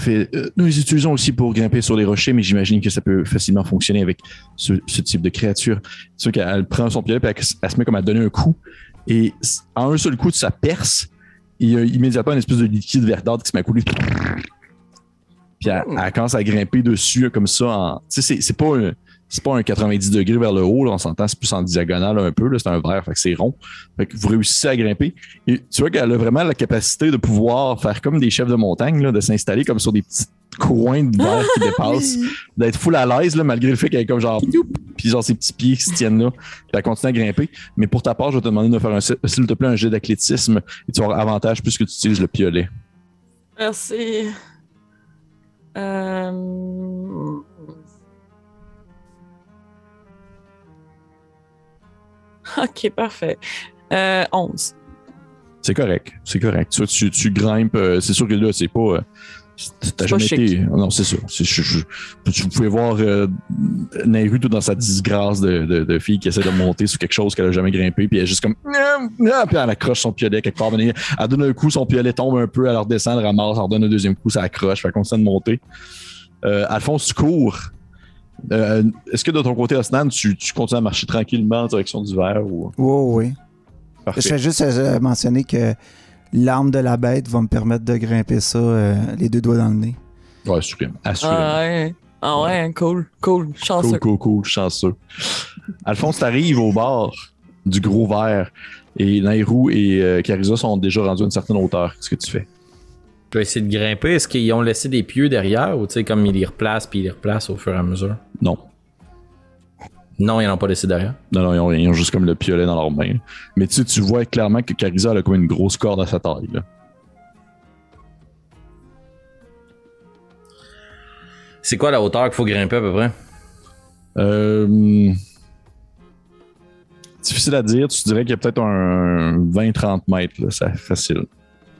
fait nous les utilisons aussi pour grimper sur les rochers, mais j'imagine que ça peut facilement fonctionner avec ce, type de créature. C'est sûr qu'elle elle prend son pied et elle, se met comme à donner un coup. Et en un seul coup, ça perce. Il y a immédiatement une espèce de liquide verdâtre qui se met à couler. Puis elle, commence à grimper dessus comme ça. Tu sais, c'est pas un. C'est pas un 90 degrés vers le haut, là, on s'entend, c'est plus en diagonale un peu, là, c'est un verre, fait que c'est rond. Fait que vous réussissez à grimper. Et tu vois qu'elle a vraiment la capacité de pouvoir faire comme des chefs de montagne, là, de s'installer comme sur des petits coins de verre qui dépassent, d'être full à l'aise, là, malgré le fait qu'elle est comme genre, puis genre ses petits pieds qui se tiennent là, puis elle continue à grimper. Mais pour ta part, je vais te demander de faire un, s'il te plaît, un jet d'athlétisme et tu vas avoir avantage puisque tu utilises le piolet. Merci. Euh... Ok, parfait. Euh, 11. C'est correct, c'est correct. Tu, tu, tu grimpes, euh, c'est sûr que là, c'est pas. euh, T'as jamais chic. été. Non, c'est je- tu pouvais voir euh, Nairu tout dans sa disgrâce de, de, de fille qui essaie de monter sur quelque chose qu'elle a jamais grimpé, puis elle est juste comme. Ah, Puis elle accroche son piolet quelque part. Elle elle donne un coup, son piolet tombe un peu, elle redescend, elle ramasse, elle redonne un deuxième coup, ça accroche, elle continue de monter. Euh, Alphonse, tu cours. Euh, Est-ce que de ton côté, Osnan, tu, tu continues à marcher tranquillement en direction du verre ou? Oui, oui. Parfait. Je vais juste euh, mentionner que l'arme de la bête va me permettre de grimper ça euh, les deux doigts dans le nez. Ouais, assurément. assurément. Ah ouais. Ah ouais, cool, cool. Chanceux. Cool, cool, cool, chanceux. Alphonse, t'arrives au bord du gros verre et Nairou et euh, Carissa sont déjà rendus à une certaine hauteur. Qu'est-ce que tu fais? Vais essayer de grimper? Est-ce qu'ils ont laissé des pieux derrière ou tu sais, comme ils les replacent puis ils les replacent au fur et à mesure? Non. Non, ils n'ont pas laissé derrière? Non, non, ils ont, ils ont juste comme le piolet dans leurs mains. Mais tu, tu vois clairement que Carissa a comme une grosse corde à sa taille. Là. C'est quoi la hauteur qu'il faut grimper à peu près? Euh, difficile à dire. Tu dirais qu'il y a peut-être un 20-30 mètres. C'est facile.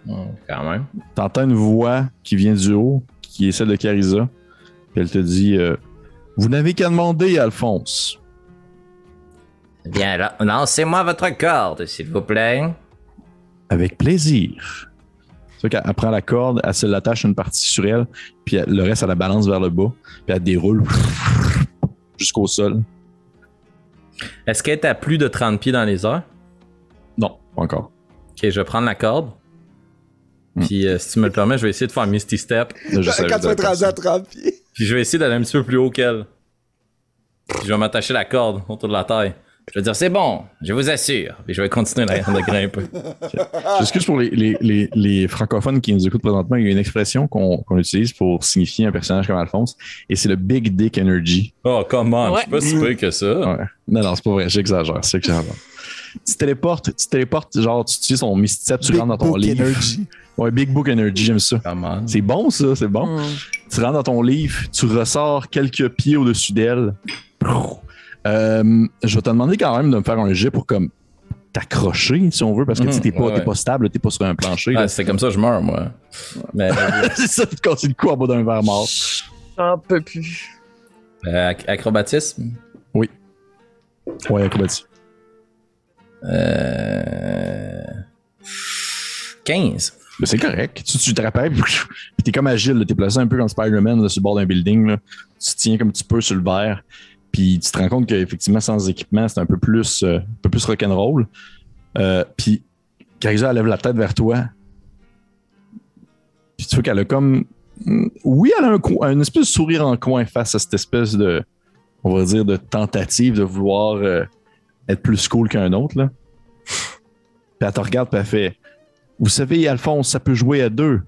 Quand même. T'entends une voix qui vient du haut, qui est celle de Carissa. Puis elle te dit euh, Vous n'avez qu'à demander, Alphonse. Bien là, lancez-moi votre corde, s'il vous plaît. Avec plaisir. C'est qu'elle elle prend la corde, elle se l'attache une partie sur elle, puis elle- le reste, elle la balance vers le bas, puis elle déroule jusqu'au sol. Est-ce qu'elle est à plus de 30 pieds dans les airs? Non, pas encore. Ok, je vais prendre la corde. Puis euh, si tu me le permets, je vais essayer de faire un Misty Step. Je Quand tu vas être t'avais rendu à pas 30 pieds. Puis je vais essayer d'aller un petit peu plus haut qu'elle. Puis je vais m'attacher la corde autour de la taille. Je vais dire c'est bon, je vous assure. Puis je vais continuer de de grimper. J'excuse pour les, les, les, les francophones qui nous écoutent présentement. Il y a une expression qu'on qu'on utilise pour signifier un personnage comme Alphonse, et c'est le Big Dick Energy. Oh, comment? Je suis Ouais. pas si peu que ça. Ouais. Non, non, c'est pas vrai, j'exagère, c'est exagère. Tu téléportes, tu téléportes, genre, tu utilises ton Misty Step, tu rentres dans ton livre. Energy. Ouais, Big Book Energy, j'aime ça. Comment? C'est bon, ça, c'est bon. Hmm. tu rentres dans ton livre, tu ressors quelques pieds au-dessus d'elle. Euh, je vais te demander quand même de me faire un jet pour comme t'accrocher, si on veut, parce que tu sais, t'es pas, ouais, t'es ouais. pas stable, t'es pas sur un plancher. Ah, c'est comme ça que je meurs, moi. Mais c'est ça, tu te casses le cou en bas d'un verre mort. J'en peux plus. euh, ac- acrobatisme? Ouais, acrobatie. Euh... 15. Mais c'est correct. Tu, tu te rappelles, puis t'es comme agile, t'es placé un peu comme Spider-Man sur le bord d'un building. là. Tu tiens comme tu peux sur le verre. Puis tu te rends compte qu'effectivement, sans équipement, c'est un peu plus, euh, plus rock'n'roll. Euh, puis Carissa, elle lève la tête vers toi. Puis tu vois qu'elle a comme. Hmm, Oui, elle a un, une espèce de sourire en coin face à cette espèce de. On va dire de tentative de vouloir euh, être plus cool qu'un autre. Là. Puis elle te regarde, puis elle fait Vous savez, Alphonse, ça peut jouer à deux.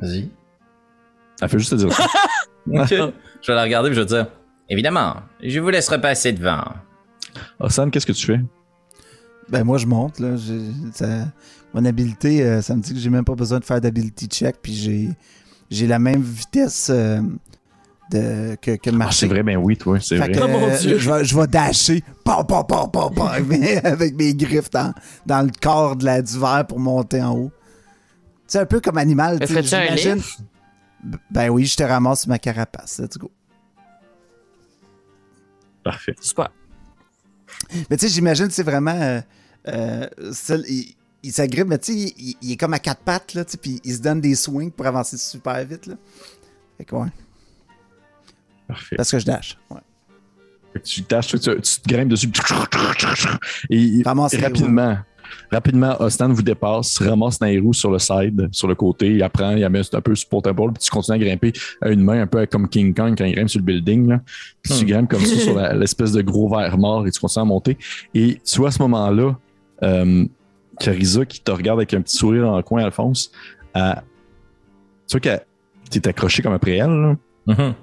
Vas-y. Elle fait juste te dire ça. Je vais la regarder et je vais dire Évidemment, je vous laisse repasser devant. Hassan, qu'est-ce que tu fais? Ben moi je monte là. Ça- mon habileté, euh, ça me dit que j'ai même pas besoin de faire d'ability check, puis j'ai j'ai la même vitesse euh, de, que, que le Ah, c'est vrai, ben oui, toi, c'est Fait vrai. que, Oh, mon euh, Dieu. je, vais, je vais dasher pam, pam, pam, pam, pam, avec, mes, avec mes griffes dans, dans le corps de la, du verre pour monter en haut. C'est un peu comme animal. Tu j'imagine. Ben oui, je te ramasse sur ma carapace. Let's go. Parfait. Super. Mais tu sais, j'imagine, c'est vraiment. Euh, euh, seul- il, il s'agrippe, mais tu sais, il, il est comme à quatre pattes, là, puis il se donne des swings pour avancer super vite, là. Fait que ouais, Parfait. parce que je dash. Ouais. Tu tâches, tu, tu te grimpes dessus. Et Ramasse les rapidement, rapidement, Ostan vous dépasse, ramasse Nairou sur le side, sur le côté, il apprend, il met un peu sur épaule, puis tu continues à grimper à une main, un peu comme King Kong quand il grimpe sur le building. Là. Puis tu Hmm. grimpes comme ça sur l'espèce de gros verre mort et tu continues à monter. Et tu vois à ce moment-là, euh, Carissa qui te regarde avec un petit sourire en coin, Alphonse, elle- tu vois qu'elle t'es accroché comme après elle, là. Mhm.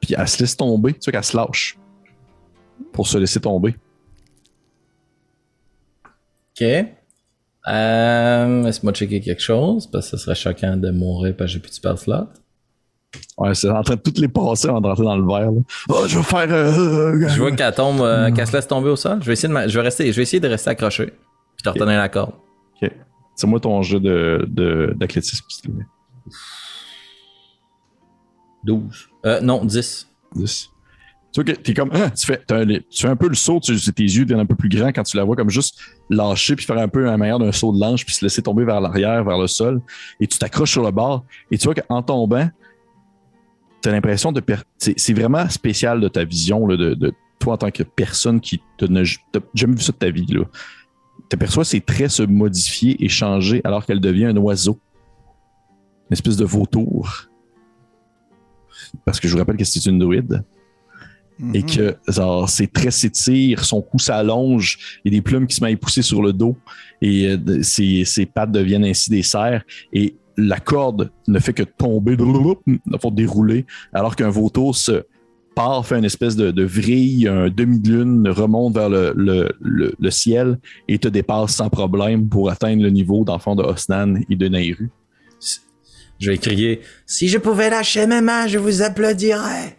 Puis elle se laisse tomber. Tu vois qu'elle se lâche pour se laisser tomber. Ok. Euh, Laisse-moi checker quelque chose, parce que ce serait choquant de mourir parce que j'ai plus de spell slot. Ouais, c'est en train de toutes les passer avant de rentrer dans le verre. Là. Oh, je vais faire. euh, Je vois qu'elle tombe, euh, qu'elle se laisse tomber au sol. Je vais essayer de, ma- je vais rester, je vais essayer de rester accroché. Puis de retenir la corde. Ok. C'est moi ton jeu de, de, d'athlétisme, s'il te plaît. 12. Euh, non, 10. 10. Tu vois que t'es comme. Ah, tu, fais, un, tu fais un peu le saut, tu, tes yeux deviennent un peu plus grands quand tu la vois comme juste lâcher puis faire un peu un manière d'un saut de l'ange puis se laisser tomber vers l'arrière, vers le sol. Et tu t'accroches sur le bord. Et tu vois qu'en tombant, t'as l'impression de. C'est, vraiment spécial de ta vision, là, de, toi en tant que personne qui te n'a jamais vu ça de ta vie. Là. T'aperçois ses traits se modifier et changer alors qu'elle devient un oiseau. Une espèce de vautour. Parce que je vous rappelle que c'est une druide et que genre, ses traits s'étirent, son cou s'allonge, il y a des plumes qui se mettent à pousser sur le dos et euh, ses, ses pattes deviennent ainsi des serres et la corde ne fait que tomber, faut dérouler, alors qu'un vautour se part, fait une espèce de, de vrille, un demi-lune, remonte vers le, le- le- le ciel et te dépasse sans problème pour atteindre le niveau d'enfant de Osnan et de Nairu. Je vais crier Si je pouvais lâcher mes mains, je vous applaudirais.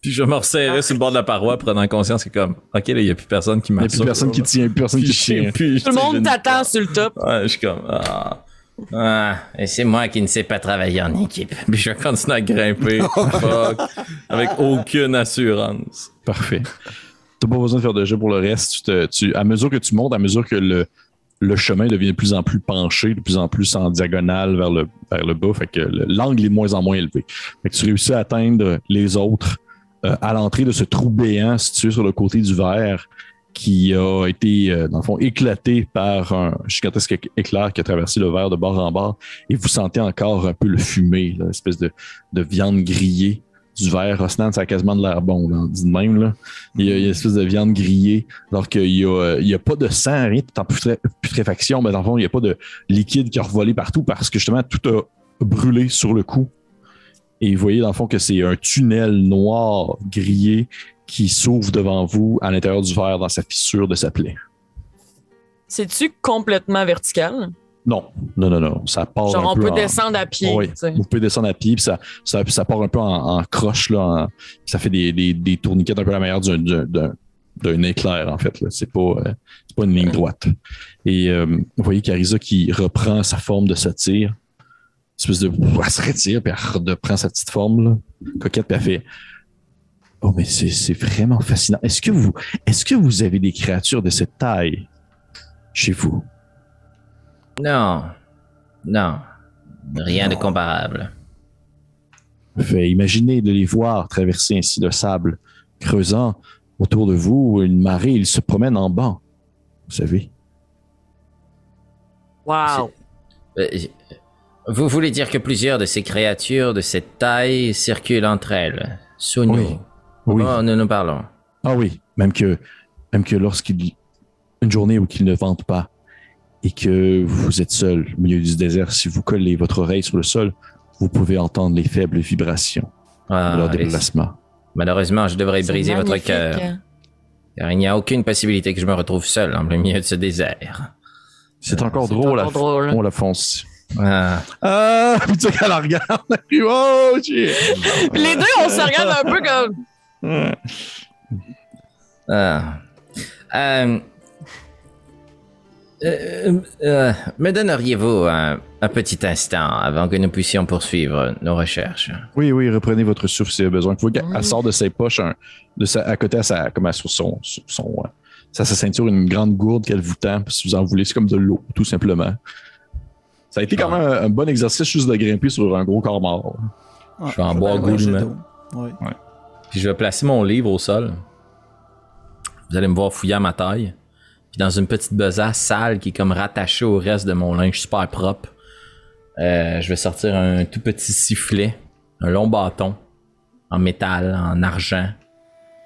Puis je me resserrais sur le bord de la paroi, prenant conscience que comme, ok, là, il n'y a plus personne qui Il n'y a m'assure. plus personne qui tient, plus personne qui tient. plus, Tout le monde t'attend sur le top. Ouais, je suis comme, ah. Ah, et c'est moi qui ne sais pas travailler en équipe. Puis je vais continuer à grimper. Fuck. Avec aucune assurance. Parfait. T'as pas besoin de faire de jeu pour le reste. Tu te- tu- à mesure que tu montes, à mesure que le, le chemin devient de plus en plus penché, de plus en plus en diagonale vers le, vers le bas, fait que le- l'angle est de moins en moins élevé. Fait que tu réussis à atteindre les autres euh, à l'entrée de ce trou béant situé sur le côté du verre qui a été, euh, dans le fond, éclaté par un gigantesque éc- éclair qui a traversé le verre de bord en bord. Et vous sentez encore un peu le fumé, là, espèce de, de viande grillée du verre. Osnan, ça a quasiment de l'air bon, là, dit de même. Là. Il, y a, une espèce de viande grillée, alors qu'il n'y a, y a pas de sang, rien, tout en putré- putréfaction, mais dans le fond, il n'y a pas de liquide qui a revolé partout parce que justement, tout a brûlé sur le coup. Et vous voyez, dans le fond, que c'est un tunnel noir grillé qui s'ouvre devant vous à l'intérieur du verre dans sa fissure de sa plaie. C'est-tu complètement vertical? Non, non, non, non. Ça part Genre, un on peu peut en- descendre à pied. Oui, vous pouvez descendre à pied, puis ça, ça, ça part un peu en, en croche, là, en- ça fait des, des, des tourniquets un peu à la manière d'un, d'un, éclair, en fait. Là. C'est, pas, euh, c'est pas une ligne droite. Et euh, vous voyez Carissa qui reprend sa forme de satire, espèce de. Elle se retire, puis elle reprend sa petite forme, là, coquette, puis elle fait. Oh, mais c'est, c'est vraiment fascinant. Est-ce que, vous, est-ce que vous avez des créatures de cette taille chez vous? Non. Non. Rien de comparable. fait imaginer de les voir traverser ainsi le sable, creusant autour de vous une marée, ils se promènent en banc. Vous savez. Wow. Euh, Vous voulez dire que plusieurs de ces créatures de cette taille circulent entre elles, sous nous Oui. Oui. Oh, nous nous parlons. Ah oui. Même que, même que lorsqu'il, une journée où il ne vente pas et que vous êtes seul au milieu du désert, si vous collez votre oreille sur le sol, vous pouvez entendre les faibles vibrations Ah, de leur les- déplacement. Malheureusement, je devrais briser votre cœur, car il n'y a aucune possibilité que je me retrouve seul en plein milieu de ce désert. C'est encore drôle, encore drôle. on la fonce. Ah, Ah, puis tu sais qu'elle la regarde. oh, les deux, on se regarde un peu comme. Ah. Euh, euh, euh, me donneriez-vous un, un petit instant avant que nous puissions poursuivre nos recherches? Oui, oui, reprenez votre souffle si vous avez besoin. Vous voyez qu'elle Oui. elle sort de ses poches, un- de sa- à côté à sa, comme à sur son, sur son, euh, sur sa ceinture, une grande gourde qu'elle vous tend, si vous en voulez. C'est comme de l'eau, tout simplement. Ça a été quand même un, un bon exercice juste de grimper sur un gros corps mort. Ouais, Je vais en boire ouais, jet goulûment. d'eau. Ouais. Puis je vais placer mon livre au sol. Vous allez me voir fouiller à ma taille. Puis dans une petite besace sale qui est comme rattachée au reste de mon linge super propre, euh, je vais sortir un tout petit sifflet, un long bâton en métal, en argent.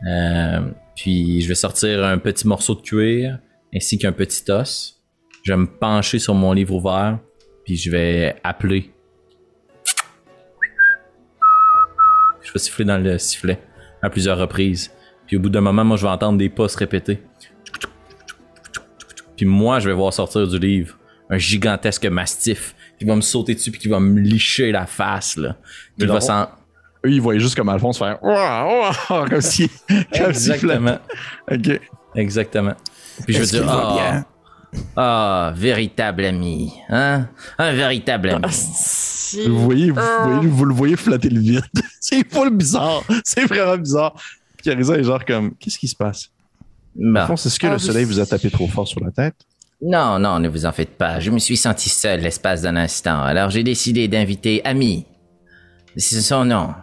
Euh, puis je vais sortir un petit morceau de cuir ainsi qu'un petit os. Je vais me pencher sur mon livre ouvert, puis je vais appeler Je vais siffler dans le sifflet à plusieurs reprises. Puis au bout d'un moment, moi, je vais entendre des pas se répéter. Puis moi, je vais voir sortir du livre un gigantesque mastif qui va me sauter dessus puis qui va me licher la face là. Puis il va s'en- Eux, ils voyaient juste comme Alphonse faire comme si. Comme si Exactement. Ok. Exactement. Puis je veux dire, ah, ah, véritable ami, hein, un véritable ami. Ah, si. Vous, voyez, vous, voyez, vous le voyez flatter le vide. c'est full bizarre. C'est vraiment bizarre. Puis Carissa est genre comme Qu'est-ce qui se passe? Bon. Alphonse, est-ce que Ah, le soleil vous a tapé trop fort sur la tête? Non, non, ne vous en faites pas. Je me suis senti seul l'espace d'un instant. Alors j'ai décidé d'inviter Ami. C'est son nom.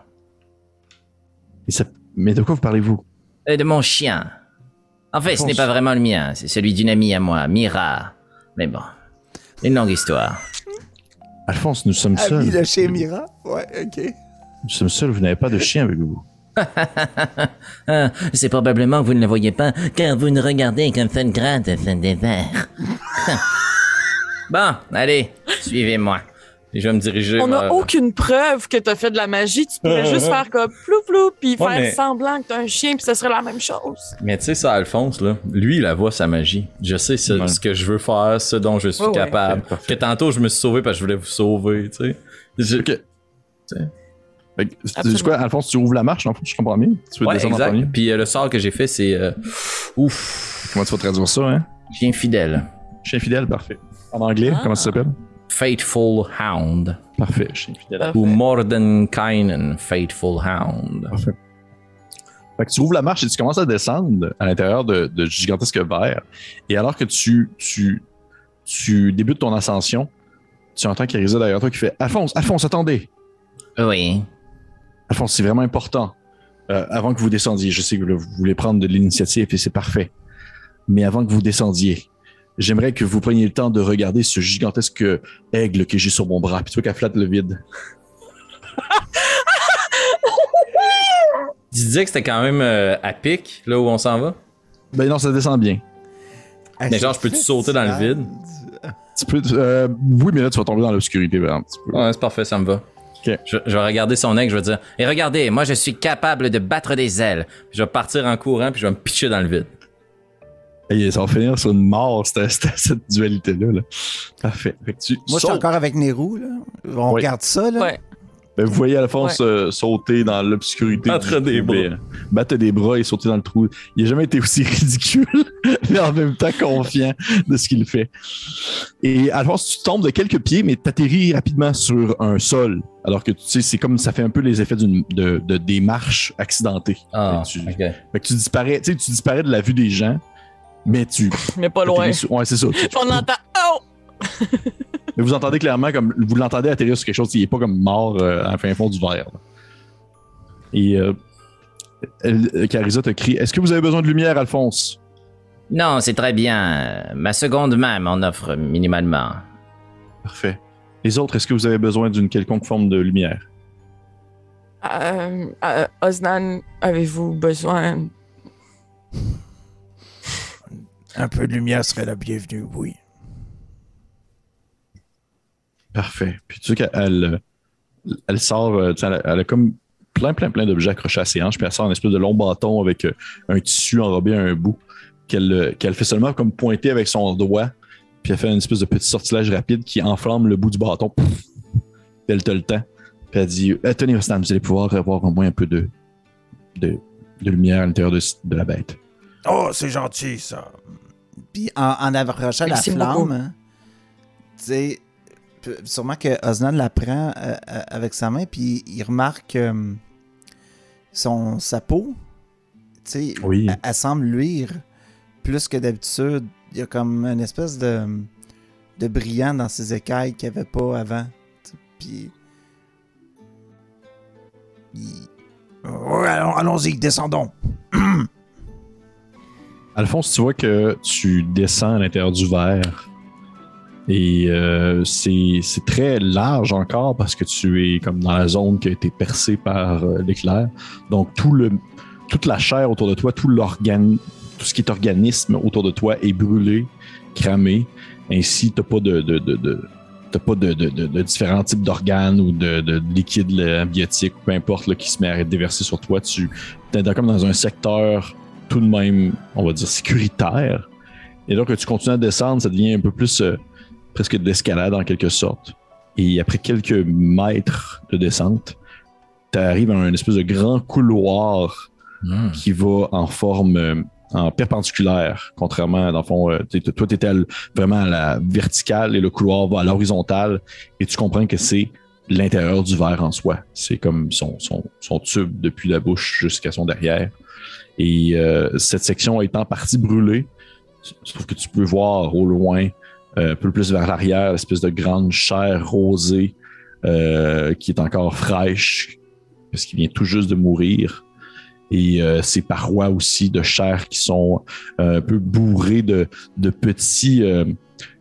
Et ça- Mais de quoi vous parlez-vous? Et de mon chien. En fait, ce n'est pas vraiment le mien. C'est celui d'une amie à moi, Mira. Mais bon, une longue histoire. Alphonse, nous sommes Ami seuls. de chez Mira? Ouais, ok. Nous sommes seuls, vous n'avez pas de chien avec vous. Ah, c'est probablement que vous ne le voyez pas, car vous ne regardez qu'un fun grade fin des verres. bon, allez, suivez-moi. Et je vais me diriger On n'a vers- aucune preuve que t'as fait de la magie. Tu pourrais juste faire comme flou flou puis Ouais, faire mais- semblant que t'as un chien puis ça serait la même chose. Mais tu sais, ça, Alphonse, là, lui, il a voit sa magie. Je sais ce, Ouais. ce que je veux faire, ce dont je suis Ouais, capable. Que tantôt, je me suis sauvé parce que je voulais vous sauver, tu sais. Je-. Fait que, tu Absolument. dis quoi, Alphonse, tu ouvres la marche, non? Je comprends bien. Tu veux Ouais, descendre en exact. premier? Puis euh, le sort que j'ai fait, c'est... euh, ouf, Comment tu vas traduire ça, hein? chien fidèle. Chien fidèle, parfait. En anglais, Ah. comment ça s'appelle? Faithful Hound. Parfait, chien fidèle. Parfait. Ou Mordenkainen Faithful Hound. Parfait. Fait que tu ouvres la marche et tu commences à descendre à l'intérieur de, de gigantesques verres. Et alors que tu, tu, tu débutes ton ascension, tu entends Carissa derrière toi qui fait Alphonse, Alphonse, attendez! Oui. Alphonse, c'est vraiment important. Euh, avant que vous descendiez, je sais que vous voulez prendre de l'initiative et c'est parfait. Mais avant que vous descendiez, j'aimerais que vous preniez le temps de regarder ce gigantesque aigle que j'ai sur mon bras. Puis tu vois qu'elle flatte le vide. Tu disais que c'était quand même euh, à pic, là où on s'en va? Ben non, ça descend bien. Mais genre, je peux-tu sauter dans le vide? Tu peux, euh, oui, mais là, tu vas tomber dans l'obscurité ben. Ouais, c'est parfait, ça me va. Je, je vais regarder son aigle, je vais dire Et regardez, moi je suis capable de battre des ailes. Puis je vais partir en courant, puis je vais me pitcher dans le vide. Et ça va finir sur une mort, cette, cette, cette dualité-là. là. Parfait. Fait que tu Moi, je suis encore avec Nero, là. On Oui. regarde ça, là. Ouais. Ben, vous voyez Alphonse euh, sauter dans l'obscurité. Entre du des bras. Battre des bras et sauter dans le trou. Il n'a jamais été aussi ridicule, mais en même temps confiant de ce qu'il fait. Et Alphonse, tu tombes de quelques pieds, mais tu atterris rapidement sur un sol. Alors que tu sais, c'est comme ça fait un peu les effets d'une, de, de- des marches accidentées. Ah, Fait que tu, ok. fait que tu disparais, tu sais, tu disparais de la vue des gens, mais tu. Mais pas loin. sur- ouais, c'est ça. Tu- On entend Oh! Mais vous entendez clairement comme vous l'entendez atterrir sur quelque chose, il est pas comme mort euh, à fin fond du verre. là. Et euh, elle- euh, Carissa te crie Est-ce que vous avez besoin de lumière, Alphonse? Non, c'est très bien. Ma seconde main m'en offre minimalement. Parfait. Les autres, est-ce que vous avez besoin d'une quelconque forme de lumière? Euh, euh, Osnan, avez-vous besoin? Un peu de lumière serait la bienvenue, oui. Parfait. Puis tu sais qu'elle elle, elle sort, euh, tu sais, elle, a- elle a comme plein, plein, plein d'objets accrochés à ses hanches, puis elle sort un espèce de long bâton avec euh, un tissu enrobé à un bout qu'elle euh, qu'elle fait seulement comme pointer avec son doigt, puis elle fait une espèce de petit sortilège rapide qui enflamme le bout du bâton. Puis elle te le temps. Puis elle dit Euh, Tenez, vous allez pouvoir avoir au moins un peu de, de, de lumière à l'intérieur de, de la bête. Oh, c'est gentil, ça. Puis en, en approchant la flamme, hein, tu sais, sûrement que Osnan la prend euh, euh, avec sa main, puis il remarque euh, son, sa peau, tu sais, Oui. elle, elle semble luire plus que d'habitude. Il y a comme une espèce de, de brillant dans ses écailles qu'il n'y avait pas avant. Puis. il- allons-y, descendons. Alphonse, tu vois que tu descends à l'intérieur du verre. Et euh, c'est très large encore parce que tu es comme dans la zone qui a été percée par euh, l'éclair. Donc tout le, toute la chair autour de toi, tout tout ce qui est organisme autour de toi est brûlé, cramé. Ainsi, tu n'as pas de, t'as pas de, différents types d'organes ou de, de liquides là, biotiques, peu importe, là, qui se met à déversé sur toi. Tu es comme dans un secteur tout de même, on va dire, sécuritaire. Et donc, tu continues à descendre, ça devient un peu plus euh, presque d'escalade en quelque sorte. Et après quelques mètres de descente, tu arrives à un espèce de grand couloir Hmm. qui va en forme euh, en perpendiculaire, contrairement, dans le fond, euh, t'es- toi, tu étais vraiment à la verticale et le couloir va à l'horizontale et tu comprends que c'est l'intérieur du verre en soi. C'est comme son, son, son tube depuis la bouche jusqu'à son derrière. Et euh, cette section est en partie brûlée. Je trouve que tu peux voir au loin, un peu plus vers l'arrière, l'espèce de grande chair rosée euh, qui est encore fraîche parce qu'il vient tout juste de mourir. Et euh, ces parois aussi de chair qui sont euh, un peu bourrées de, de petits euh,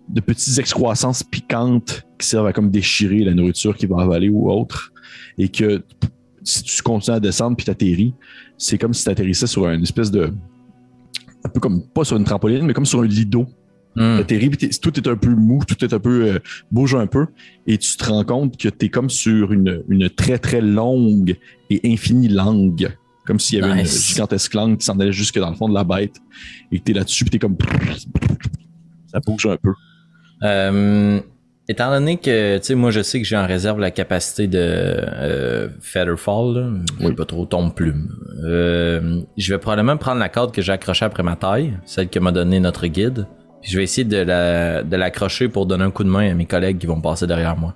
de petites excroissances piquantes qui servent à comme déchirer la nourriture qui va avaler ou autre. Et que si tu continues à descendre puis t'atterris c'est comme si tu atterrissais sur une espèce de un peu comme pas sur une trampoline mais comme sur un lido Hmm. T'atterris, t'es- tout est un peu mou, tout est un peu euh, bouge un peu, et tu te rends compte que tu es comme sur une, une très très longue et infinie langue, comme s'il y avait Nice. une gigantesque langue qui s'en allait jusque dans le fond de la bête, et que t'es là-dessus, puis t'es comme ça bouge un peu. Euh, étant donné que, tu sais, moi, je sais que j'ai en réserve la capacité de euh, Featherfall, là. Oui, pas trop tombe plume. Euh, je vais probablement prendre la corde que j'ai accrochée après ma taille, celle que m'a donné notre guide. Puis je vais essayer de la de l'accrocher pour donner un coup de main à mes collègues qui vont passer derrière moi.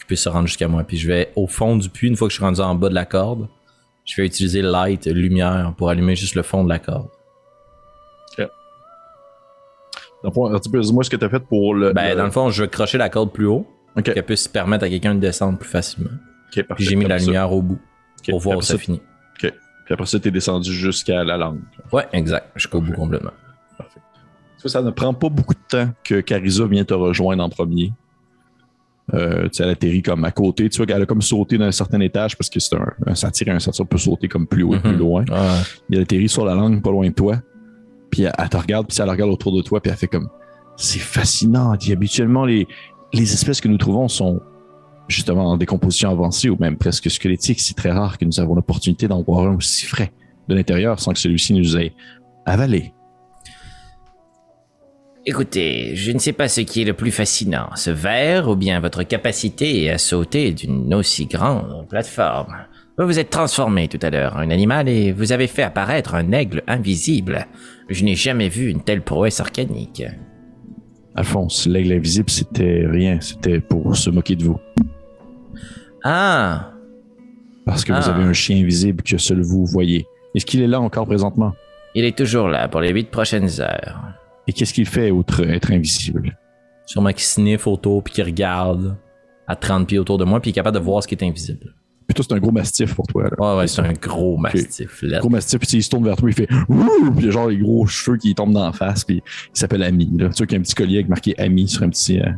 Qui puissent se rendre jusqu'à moi. Puis je vais au fond du puits, une fois que je suis rendu en bas de la corde, je vais utiliser light, lumière, pour allumer juste le fond de la corde. Dans le fond, un petit peu, dis-moi ce que tu as fait pour le. Ben, le- dans le fond, je vais crocher la corde plus haut, Ok, qu'elle puisse permettre à quelqu'un de descendre plus facilement. parfait. Puis j'ai mis la ça. lumière au bout pour voir où ça ça- finit. Puis après ça, t'es descendu jusqu'à la langue. Ouais, exact. Jusqu'au bout complètement. Ça, ça ne prend pas beaucoup de temps que Carissa vient te rejoindre en premier. Euh, tu sais, elle atterrit comme à côté. Tu vois qu'elle a comme sauté d'un certain étage parce que c'est un, un satire et un satire peut sauter comme plus haut et plus Mhm. loin. Il atterrit sur la langue pas loin de toi. Puis elle, elle te regarde, puis elle regarde autour de toi, puis elle fait comme c'est fascinant. Dit habituellement les, les espèces que nous trouvons sont justement en décomposition avancée ou même presque squelettiques. C'est très rare que nous avons l'opportunité d'en voir un aussi frais de l'intérieur sans que celui-ci nous ait avalé. Écoutez, je ne sais pas ce qui est le plus fascinant, ce verre ou bien votre capacité à sauter d'une aussi grande plateforme. Vous vous êtes transformé tout à l'heure en un animal et vous avez fait apparaître un aigle invisible. Je n'ai jamais vu une telle prouesse arcanique. Alphonse, l'aigle invisible, c'était rien. C'était pour se moquer de vous. Ah, Parce que vous Ah. avez un chien invisible que seul vous voyez. Est-ce qu'il est là encore présentement? Il est toujours là pour les huit prochaines heures. Et qu'est-ce qu'il fait outre être invisible? sûrement qui sniffe autour puis qui regarde à 30 pieds autour de moi puis qui est capable de voir ce qui est invisible. Plutôt, c'est un gros mastif pour toi. Là. Ouais, ouais, c'est un gros mastif. là. Gros mastif, puis il se tourne vers toi, il fait Ouh! Puis il y a genre les gros cheveux qui tombent dans la face, puis il s'appelle Ami. Là. Tu vois qu'il y a un petit collier avec marqué Ami sur un petit. euh,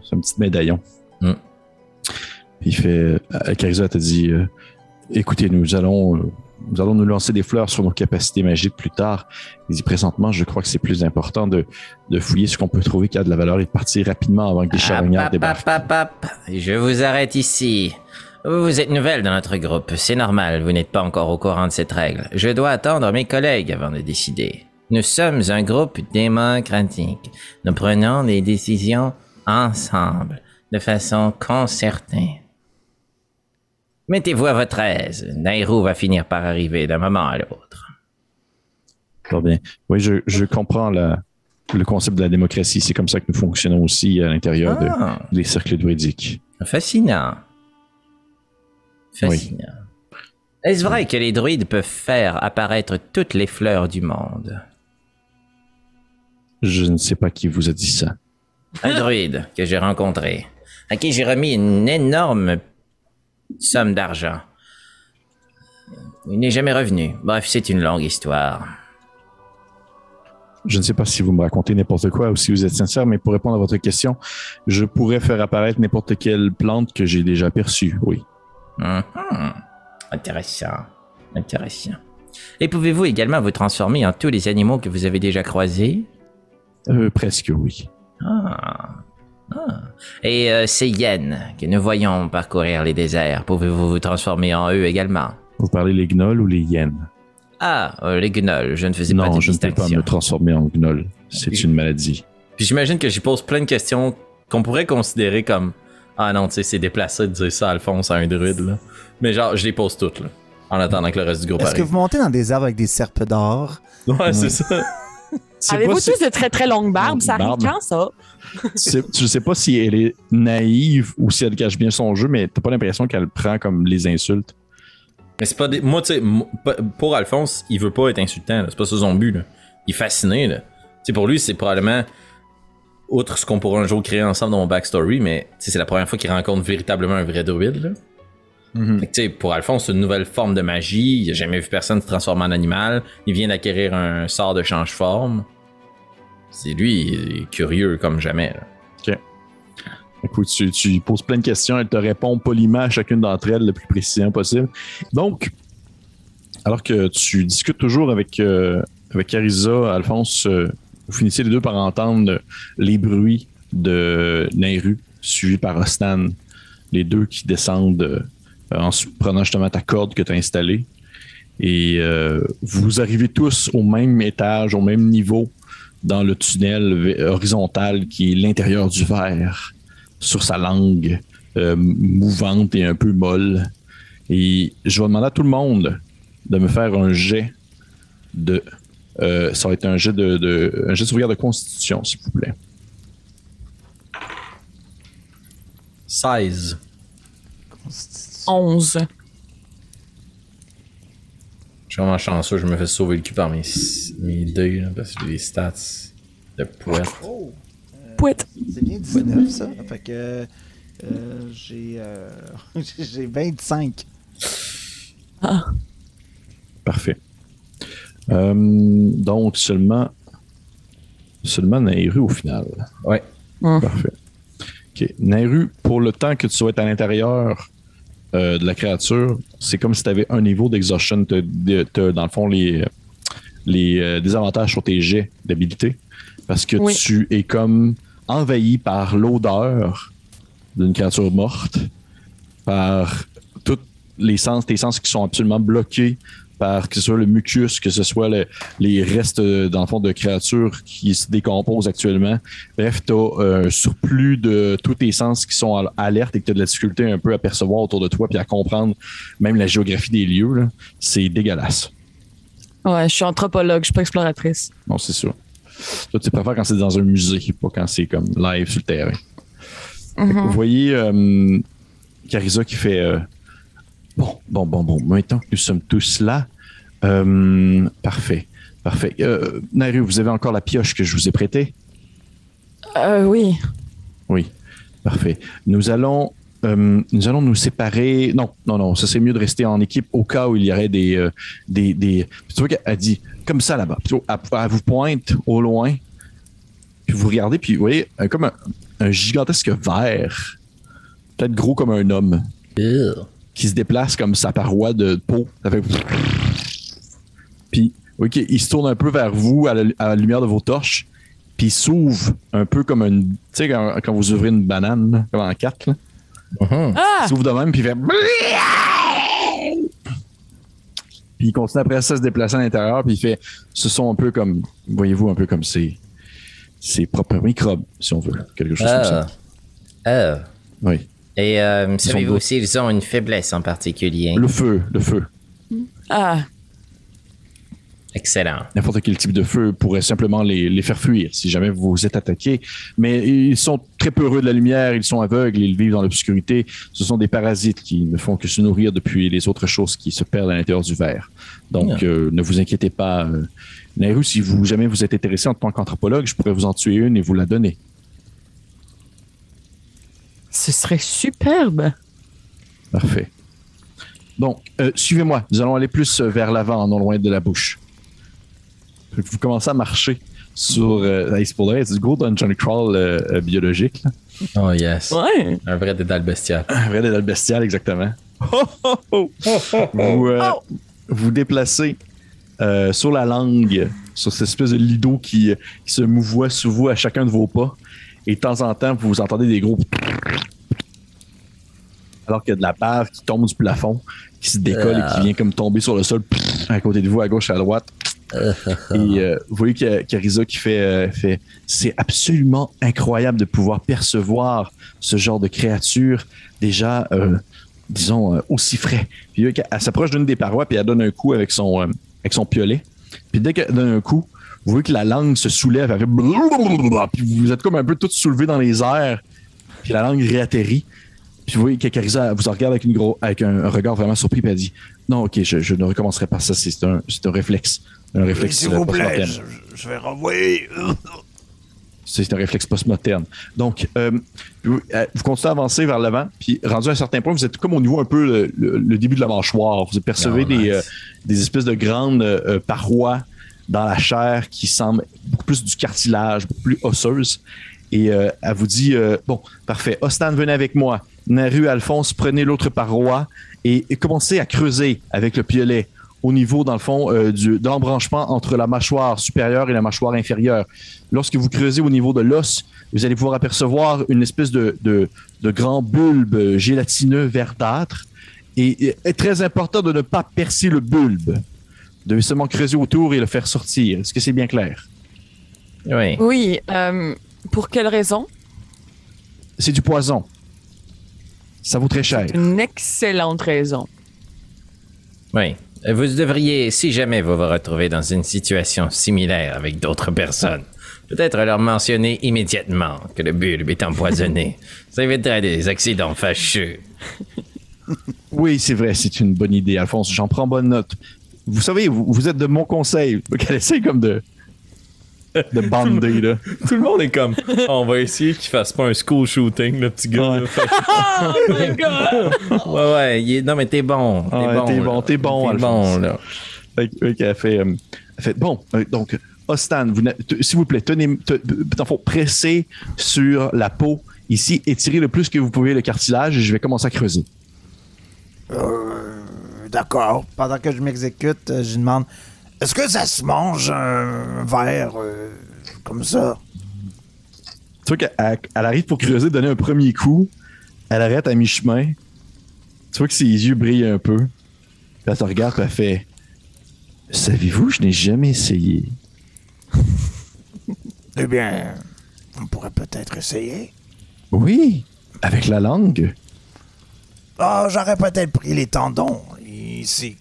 sur un petit médaillon. Hmm. Puis il fait. Euh, Carissa te dit euh, Écoutez, nous allons. Nous allons nous lancer des fleurs sur nos capacités magiques plus tard. Dit présentement, je crois que c'est plus important de, de fouiller ce qu'on peut trouver qui a de la valeur et de partir rapidement avant que des charognards Hop, hop, débarquent. Je vous arrête ici. Vous êtes nouvelle dans notre groupe. C'est normal, vous n'êtes pas encore au courant de cette règle. Je dois attendre mes collègues avant de décider. Nous sommes un groupe démocratique. Nous prenons les décisions ensemble, de façon concertée. Mettez-vous à votre aise. Nairou va finir par arriver d'un moment à l'autre. Très bien. Oui, je, je comprends la- le concept de la démocratie. C'est comme ça que nous fonctionnons aussi à l'intérieur de- Ah, des cercles druidiques. fascinant. Fascinant. Est-ce vrai que les druides peuvent faire apparaître toutes les fleurs du monde? Je ne sais pas qui vous a dit ça. Un druide que j'ai rencontré, à qui j'ai remis une énorme somme d'argent. Il n'est jamais revenu. Bref, c'est une longue histoire. Je ne sais pas si vous me racontez n'importe quoi ou si vous êtes sincère, mais pour répondre à votre question, je pourrais faire apparaître n'importe quelle plante que j'ai déjà perçue, oui. Mhm. Intéressant. Intéressant. Et pouvez-vous également vous transformer en tous les animaux que vous avez déjà croisés? Euh, presque, oui. Ah. Et euh, ces hyènes que nous voyons parcourir les déserts, pouvez-vous vous transformer en eux également? Vous parlez les gnolls ou les hyènes? Ah, euh, les gnolls, je ne faisais pas Non, de je ne peux pas distinction. me transformer en gnoll. C'est une maladie. Puis j'imagine que j'y pose plein de questions qu'on pourrait considérer comme Ah non, tu sais, c'est déplacé de dire ça à Alphonse à un druide, là. Mais genre, je les pose toutes, là. En attendant que le reste du groupe Est-ce que vous montez dans des arbres avec des serpes d'or? Ouais, c'est ça. Avez-vous si- tous de très très longues barbes? Ça arrive Barbe. quand ça? Je sais pas si elle est naïve ou si elle cache bien son jeu, mais t'as pas l'impression qu'elle prend comme les insultes. Mais c'est pas des. Moi, tu sais, pour Alphonse, il veut pas être insultant. C'est pas ça son but, là. Il est fasciné, là. Tu sais, pour lui, c'est probablement. Outre ce qu'on pourra un jour créer ensemble dans mon backstory, mais tu c'est la première fois qu'il rencontre véritablement un vrai druide, Fait que, sais, pour Alphonse, c'est une nouvelle forme de magie. Il a jamais vu personne se transformer en animal. Il vient d'acquérir un sort de change-forme. C'est lui, il est curieux comme jamais. là. Écoute, tu, poses plein de questions, elle te répond poliment à chacune d'entre elles le plus précisément possible. Donc, alors que tu discutes toujours avec, euh, avec Carissa, Alphonse, euh, vous finissez les deux par entendre les bruits de Nairu, suivis par Ostan, les deux qui descendent euh, en su- prenant justement ta corde que tu as installée. Et euh, vous arrivez tous au même étage, au même niveau, dans le tunnel horizontal qui est l'intérieur du verre sur sa langue euh, mouvante et un peu molle. Et je vais demander à tout le monde de me faire un jet de. euh, ça va être un jet de, de- un jet de sauvegarde de constitution, s'il vous plaît. 16. 11. Je suis vraiment chanceux, je me fais sauver le cul par mes, mes là, parce que j'ai des stats de poète. Pouet. C'est bien 19, ça. Fait que euh, j'ai euh, j'ai 25. Parfait. Euh, donc, seulement. Seulement Nairu au final. Ouais. Parfait. OK. Nairu, pour le temps que tu être à l'intérieur euh, de la créature, c'est comme si tu avais un niveau d'exhaustion. Dans le fond, les, les euh, désavantages sur tes jets d'habilité. Parce que Oui. tu es comme envahi par l'odeur d'une créature morte, par tous les sens, tes sens qui sont absolument bloqués par que ce soit le mucus, que ce soit le- les restes, euh, dans le fond, de créatures qui se décomposent actuellement. Bref, tu as un surplus de tous tes sens qui sont à alerte et que tu as de la difficulté un peu à percevoir autour de toi puis à comprendre même la géographie des lieux. C'est dégueulasse. Ouais, je suis anthropologue, je suis pas exploratrice. Non, c'est sûr. Toi, tu préfères quand c'est dans un musée, pas quand c'est comme live sur le terrain. Que Vous voyez euh, Carissa qui fait euh, Bon, bon, bon, bon, maintenant que nous sommes tous là, euh, parfait, parfait. Euh, Naru, vous avez encore la pioche que je vous ai prêtée? Euh, oui. Oui, parfait. Nous allons, euh, nous allons nous séparer. Non, non, non, ça c'est mieux de rester en équipe au cas où il y aurait des, euh, des, des. Tu vois qu'elle dit comme ça là-bas. Plutôt, Elle, elle vous pointe au loin, puis vous regardez, puis vous voyez un- comme un, un gigantesque verre, peut-être gros comme un homme, qui se déplace comme sa paroi de peau. Ça fait. Puis, ok, il se tourne un peu vers vous à la, à la lumière de vos torches, puis il s'ouvre un peu comme une. Tu sais, quand, quand vous ouvrez une banane, là, comme en quatre, là. Mhm. Ah! Il s'ouvre de même, puis il fait. Puis il continue après ça à se déplacer à l'intérieur, puis il fait. Ce sont un peu comme. Voyez-vous, un peu comme ses, ses propres microbes, si on veut. Quelque chose comme ça. Ah. Ah. Oui. Et euh, savez-vous s'ils ont une faiblesse en particulier? Le feu, le feu. Ah! Excellent. N'importe quel type de feu pourrait simplement les, les faire fuir si jamais vous êtes attaqué. Mais ils sont très peureux de la lumière, ils sont aveugles, ils vivent dans l'obscurité. Ce sont des parasites qui ne font que se nourrir depuis les autres choses qui se perdent à l'intérieur du verre. Donc, euh, ne vous inquiétez pas. Euh, si vous jamais vous êtes intéressé en tant qu'anthropologue, je pourrais vous en tuer une et vous la donner. Ce serait superbe. Parfait. Donc, euh, suivez-moi. Nous allons aller plus euh, vers l'avant, non loin de la bouche. Vous commencez à marcher sur. Euh, c'est du gros dungeon crawl euh, euh, biologique. là. Oh yes. Ouais. Un vrai dédale bestial. Un vrai dédale bestial, exactement. vous, euh, vous déplacez euh, sur la langue, sur cette espèce de lido qui, qui se mouvoie sous vous à chacun de vos pas. Et de temps en temps, vous entendez des gros. Alors qu'il y a de la bave qui tombe du plafond, qui se décolle et qui vient comme tomber sur le sol à côté de vous, à gauche, à droite. Et euh, vous voyez qu'il y a Carissa qui fait, euh, fait c'est absolument incroyable de pouvoir percevoir ce genre de créature déjà, euh, disons, euh, aussi frais. Puis elle, s'approche d'une des parois puis elle donne un coup avec son, euh, avec son piolet. Puis dès qu'elle donne un coup, vous voyez que la langue se soulève, elle fait puis vous êtes comme un peu tous soulevés dans les airs, puis la langue réatterrit. Puis vous voyez que Carissa vous en regarde avec, une gros, avec un, regard vraiment surpris, puis elle dit Non, ok, je, je ne recommencerai pas ça, c'est un, c'est un réflexe. Un réflexe S'il vous plaît, je, je vais renvoyer. C'est un réflexe post-moderne. Donc, euh, vous, euh, vous continuez à avancer vers l'avant, puis rendu à un certain point, vous êtes comme au niveau un peu le, le- le début de la mâchoire. Vous percevez Oh, des, euh, des espèces de grandes euh, parois dans la chair qui semblent beaucoup plus du cartilage, beaucoup plus osseuses. Et euh, elle vous dit euh, Bon, parfait, Ostan, venez avec moi. Naru, Alphonse, prenez l'autre paroi et, et commencez à creuser avec le piolet au niveau, dans le fond, euh, de l'embranchement entre la mâchoire supérieure et la mâchoire inférieure. Lorsque vous creusez au niveau de l'os, vous allez pouvoir apercevoir une espèce de, grand bulbe gélatineux verdâtre. Et il est très important de ne pas percer le bulbe. De seulement creuser autour et le faire sortir. Est-ce que c'est bien clair? Oui. Oui, euh, pour quelle raison? C'est du poison. Ça vaut très cher. Une excellente raison. Oui. Vous devriez, si jamais vous vous retrouvez dans une situation similaire avec d'autres personnes, peut-être leur mentionner immédiatement que le bulbe est empoisonné. Ça éviterait des accidents fâcheux. Oui, c'est vrai, c'est une bonne idée, Alphonse. J'en prends bonne note. Vous savez, vous, vous êtes de mon conseil. Donc, elle essaie comme de, de bander, là. Tout le monde est comme, on va essayer qu'il fasse pas un school shooting, le petit gars. Ouais. là. Fait Oh my god! ouais, ouais, il est- non mais t'es bon, t'es Ouais, bon, t'es bon, t'es bon, bon là. Fait que- fait qu'elle fait, euh, elle fait, bon, euh, donc, Ostan, s'il vous plaît, tenez, te- fond, pressez sur la peau ici, étirez le plus que vous pouvez le cartilage et je vais commencer à creuser. D'accord. Pendant que je m'exécute, euh, je lui demande Est-ce que ça se mange un verre euh, comme ça? Tu vois qu'elle elle- elle arrive pour creuser, donner un premier coup, elle arrête à mi-chemin, tu vois que ses yeux brillent un peu, puis elle te regarde et elle fait Savez-vous, je n'ai jamais essayé. Eh bien, on pourrait peut-être essayer. Oui, avec la langue. Ah, j'aurais peut-être pris les tendons ici.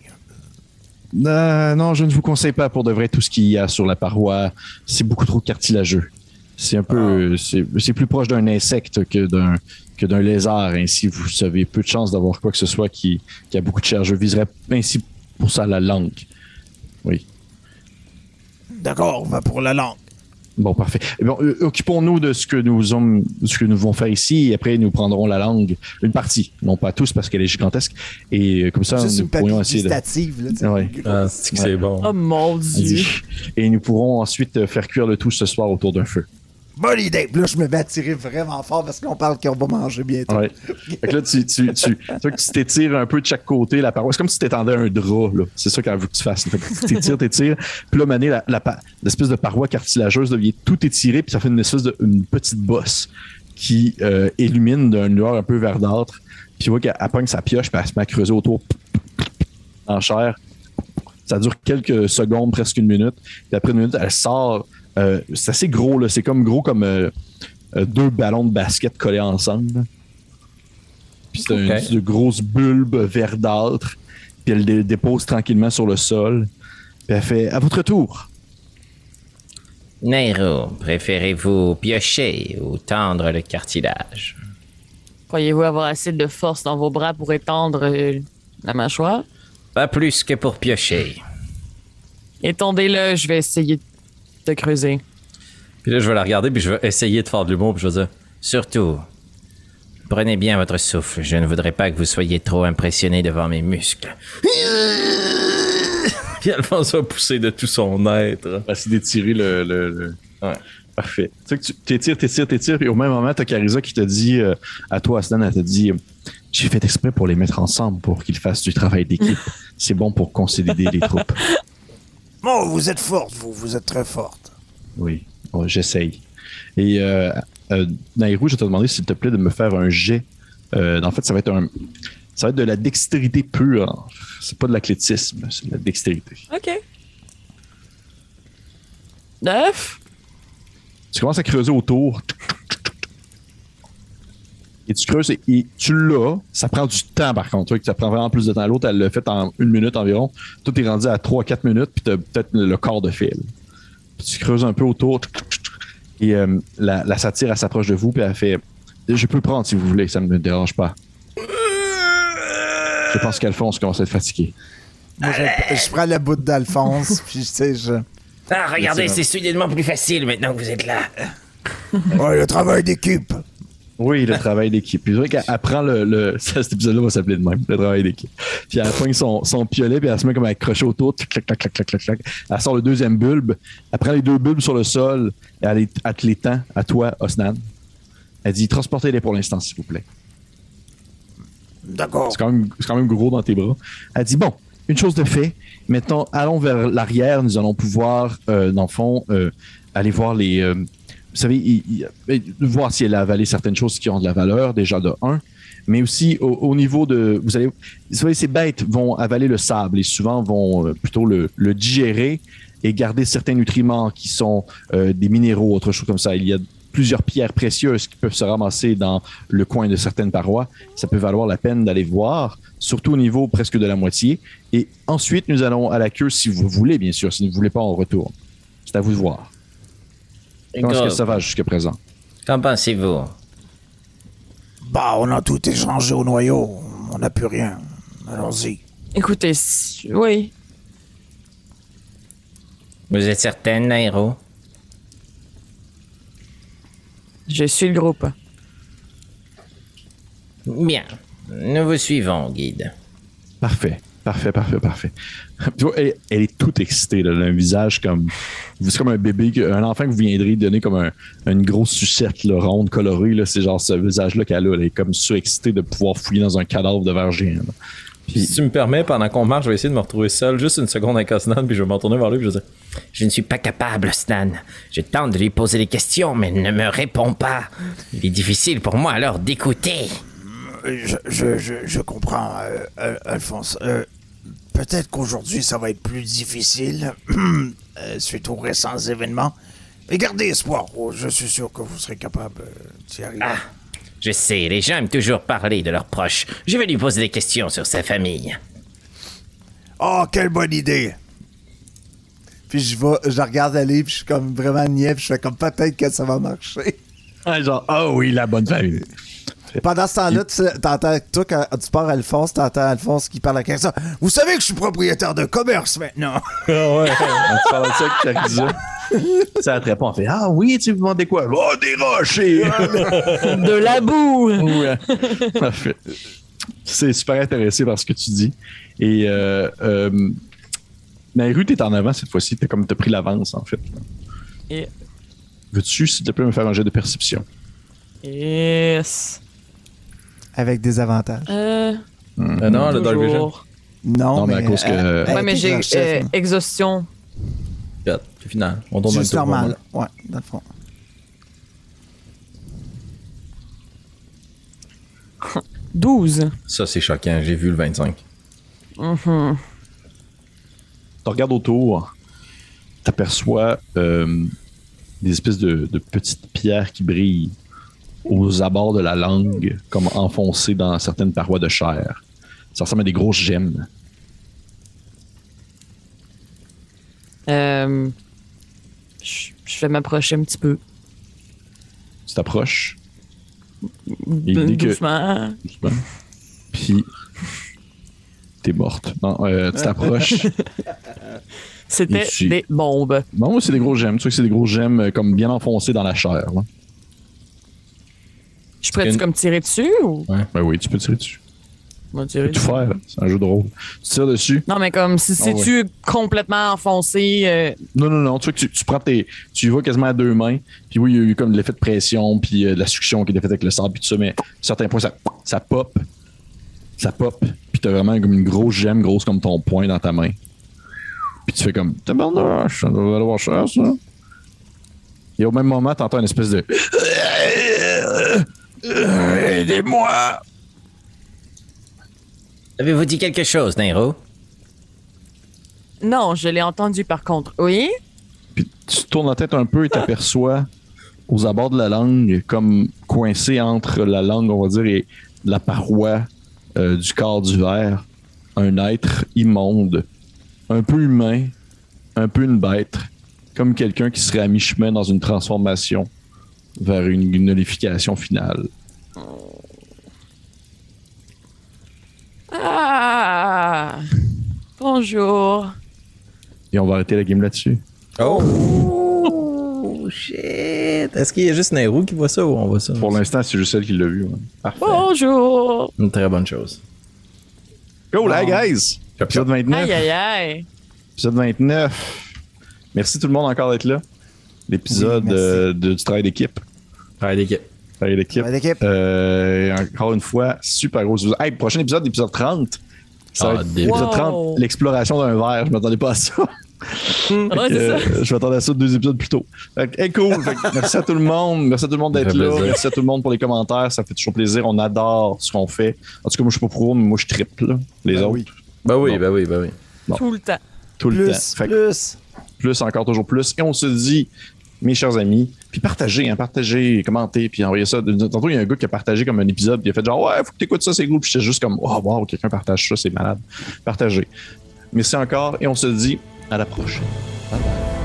Non, non, je ne vous conseille pas pour de vrai tout ce qu'il y a sur la paroi. C'est beaucoup trop cartilageux. C'est un peu, c'est c'est plus proche d'un insecte que d'un que d'un lézard. Ainsi, vous avez peu de chances d'avoir quoi que ce soit qui, qui a beaucoup de chair. Je viserais ainsi pour ça la langue. Oui. D'accord, on va pour la langue. Bon, parfait. Eh euh, Occupons-nous de ce que nous hommes- ce que nous devons faire ici et après nous prendrons la langue, une partie, non pas tous parce qu'elle est gigantesque. Et euh, comme ça, nous pourrions essayer de. gustative. Là, tu sais. Ouais. Ah, c'est que c'est bon. Oh mon dieu! Et nous pourrons ensuite faire cuire le tout ce soir autour d'un feu. Bonne idée. Puis là, je me mets à tirer vraiment fort parce qu'on parle qu'on va manger bientôt. Ouais. Fait que là, tu, tu, tu, tu vois que tu t'étires un peu de chaque côté la paroi. C'est comme si tu t'étendais un drap. là. C'est ça qu'elle veut que tu fasses. Tu t'étires, t'étires. Puis là, mané, la, la, l'espèce de paroi cartilageuse devient tout étirée, puis ça fait une espèce de une petite bosse qui euh, illumine d'un lueur un peu verdâtre. Puis tu vois qu'elle elle pogne sa pioche, puis elle se met à creuser autour en chair. Ça dure quelques secondes, presque une minute. Puis après une minute, elle sort. Euh, c'est assez gros, là. C'est comme gros comme euh, euh, deux ballons de basket collés ensemble. Puis c'est une Ok. espèce de grosse bulbe verdâtre. Puis elle le dépose tranquillement sur le sol. Puis elle fait À votre tour. Nairo, préférez-vous piocher ou tendre le cartilage? Croyez-vous avoir assez de force dans vos bras pour étendre la mâchoire? Pas plus que pour piocher. Étendez-le, je vais essayer de creuser. Puis là, je vais la regarder, puis je vais essayer de faire de l'humour, puis je vais dire, Surtout, prenez bien votre souffle. Je ne voudrais pas que vous soyez trop impressionné devant mes muscles. puis Alphonse va pousser de tout son être. Essayer d'étirer le. le, le- Ouais. Parfait. Tu sais que tu t'étires, t'étires, t'étires, puis au même moment, t'as Carissa qui te dit euh, à toi, Aslan, elle te dit J'ai fait exprès pour les mettre ensemble pour qu'ils fassent du travail d'équipe. C'est bon pour consolider les troupes. Oh, vous êtes forte, vous. Vous êtes très forte. Oui, Bon, j'essaye. Et euh, euh, Nairou, je vais te demander s'il te plaît de me faire un jet. Euh, en fait, ça va être un, ça va être de la dextérité pure. C'est pas de l'athlétisme, c'est de la dextérité. OK. Neuf. Tu commences à creuser autour. Et tu creuses et, et tu l'as. Ça prend du temps par contre. Tu vois que ça prend vraiment plus de temps. L'autre, elle l'a fait en une minute environ. Toi, t'es rendu à 3-4 minutes, puis t'as peut-être le quart de fil. Puis tu creuses un peu autour. Et euh, la, la satire, elle s'approche de vous, puis elle fait Je peux prendre si vous voulez, ça ne me dérange pas. Je pense qu'Alphonse commence à être fatigué. Moi, je, je prends le bout d'Alphonse, puis tu sais, je. Ah, regardez, c'est soudainement plus facile maintenant que vous êtes là. Ouais, le travail d'équipe. Oui, le travail d'équipe. Puis c'est vrai qu'elle elle prend le. le ça, cet épisode-là va s'appeler de même, le travail d'équipe. Puis elle pogne son, son piolet, puis elle se met comme à accrocher autour. Clac, clac, clac, clac, clac, clac. Elle sort le deuxième bulbe. Elle prend les deux bulbes sur le sol et elle, elle te les tend à toi, Osnan. Elle dit transportez-les pour l'instant, s'il vous plaît. D'accord. C'est quand, même, c'est quand même gros dans tes bras. Elle dit Bon, une chose de fait, maintenant, allons vers l'arrière. Nous allons pouvoir, euh, dans le fond, euh, aller voir les. euh, vous savez, euh, voir si elle a avalé certaines choses qui ont de la valeur, déjà de 1. Mais aussi au, au niveau de. Vous savez, ces bêtes vont avaler le sable et souvent vont euh, plutôt le, le digérer et garder certains nutriments qui sont euh, des minéraux, autre chose comme ça. Il y a plusieurs pierres précieuses qui peuvent se ramasser dans le coin de certaines parois. Ça peut valoir la peine d'aller voir, surtout au niveau presque de la moitié. Et ensuite, nous allons à la queue, si vous voulez, bien sûr. Si vous ne voulez pas, on retourne. C'est à vous de voir. Comment est-ce que ça va jusqu'à présent? Qu'en pensez-vous? Bah, on a tout échangé au noyau. On n'a plus rien. Allons-y. Écoutez, oui. Vous êtes certaine, Nairo? Je suis le groupe. Bien. Nous vous suivons, guide. Parfait. Parfait, parfait, parfait. Tu vois, elle, elle est toute excitée. Là, elle a un visage comme. C'est comme un bébé, un enfant que vous viendrez donner comme un- une grosse sucette là, ronde, colorée. là. C'est genre ce visage-là qu'elle a. Elle est comme surexcitée de pouvoir fouiller dans un cadavre de verre géant. Puis si tu me permets, pendant qu'on marche, je vais essayer de me retrouver seul juste une seconde avec Osnan, puis je vais me retourner vers lui, puis je vais dire Je ne suis pas capable, Stan. Je tente de lui poser des questions, mais il ne me répond pas. Il est difficile pour moi alors d'écouter. Je, je, je, je comprends, euh, euh, Alphonse. Euh, Peut-être qu'aujourd'hui, ça va être plus difficile euh, suite aux récents événements. Mais gardez espoir. Oh, je suis sûr que vous serez capable euh, d'y arriver. Ah, je sais, les gens aiment toujours parler de leurs proches. Je vais lui poser des questions sur sa famille. Oh, quelle bonne idée! Puis je vais, je la regarde aller, puis je suis comme vraiment niais, puis je fais comme peut-être que ça va marcher. Ah, genre, ah oui, la bonne famille. Pendant ce temps-là, tu sais, t'entends, toi, quand tu à Alphonse, t'entends Alphonse qui parle à quelqu'un. Vous savez que je suis propriétaire de commerce maintenant. Ah ouais, tu parles de ça que tu disais. Ça te répond, on fait Ah oui, tu me demandais quoi? Oh, des rochers! De la boue! Ouais. Parfait. C'est super intéressé par ce que tu dis. Et euh, euh, Nairu, t'es en avant cette fois-ci. T'as comme t'as pris l'avance, en fait. Et- Veux-tu, s'il te plaît, me faire un jet de perception? Yes. Avec des avantages. Euh, Euh, non, le Dark Vision? Non, Non, mais à cause que- euh, Ouais, mais j'ai euh, exhaustion. C'est final. On tourne Juste dans le tour, normal. Ouais, dans le fond. Douze. Ça, c'est choquant. J'ai vu le 25. Mhm. Tu regardes autour, t'aperçois euh, des espèces de, de petites pierres qui brillent aux abords de la langue, comme enfoncées dans certaines parois de chair. Ça ressemble à des grosses gemmes. Euh, je je vais m'approcher un petit peu. Tu t'approches, Il dit que- Doucement. doucement, puis t'es morte. Non, euh, tu t'approches. C'était des bombes. non, c'est des grosses gemmes. Tu sais que c'est des grosses gemmes euh, comme bien enfoncées dans la chair. là. Je pourrais-tu Une- comme tirer dessus ou? Ben oui, tu peux tirer dessus. Tu peux tout faire. C'est un jeu de rôle. Tu tires dessus. Non, mais comme si Ah c'est-tu complètement enfoncé. euh, Non, non, non. Tu vois que tu, tu prends tes. Tu y vas quasiment à deux mains. Puis oui, il y a eu comme de l'effet de pression, puis euh, de la succion qui était faite avec le sable, puis tout ça. Mais à certains points, ça, ça pop. Ça pop. Puis t'as vraiment comme une grosse gemme, grosse comme ton poing dans ta main. Puis tu fais comme. Tabarnouche, ça doit valoir cher, ça. Et au même moment, t'entends une espèce de. Euh, Aidez-moi! Avez-vous dit quelque chose, Nairo? Non, je l'ai entendu par contre. Oui? Puis tu tournes la tête un peu et t'aperçois aux abords de la langue, comme coincé entre la langue, on va dire, et la paroi euh, du corps du verre, un être immonde, un peu humain, un peu une bête, comme quelqu'un qui serait à mi-chemin dans une transformation vers une nullification finale. Ah! Bonjour. Et on va arrêter la game là-dessus. Oh shit! Est-ce qu'il y a juste Nairo qui voit ça ou on voit ça? Pour l'instant, c'est juste elle qui l'a vu. ouais. Parfait. Bonjour. Une très bonne chose. Cool, hey guys! Épisode 29. Aïe, aïe, aïe. Épisode 29. Merci tout le monde encore d'être là. L'épisode Oui, merci. euh, de- du travail d'équipe. Travail d'équipe. Travail d'équipe. Euh, encore une fois, super gros. épisode. Hey, prochain épisode, épisode 30. Ça Ah, Wow. 30, l'exploration d'un verre. Je m'attendais pas à ça. Ouais, c'est Euh, ça. je m'attendais à ça deux épisodes plus tôt. Fait hey, cool. Fait merci à tout le monde. Merci à tout le monde d'être là. plaisir. Merci à tout le monde pour les commentaires. Ça fait toujours plaisir. On adore ce qu'on fait. En tout cas, moi, je suis pas pro, mais moi, je triple. Les Ben autres, oui. Ben oui, Bon. ben oui, ben oui. Bon. Tout le temps. tout le Plus, temps. Fait que plus. plus, encore toujours plus. Et on se dit, mes chers amis, puis partagez, hein, partagez, commentez, puis envoyez ça. Tantôt, il y a un gars qui a partagé comme un épisode, puis il a fait genre, ouais, faut que t'écoutes ça, c'est cool. Puis j'étais juste comme, oh, wow, quelqu'un partage ça, c'est malade. Partagez. Merci encore, et on se dit à la prochaine. Bye bye.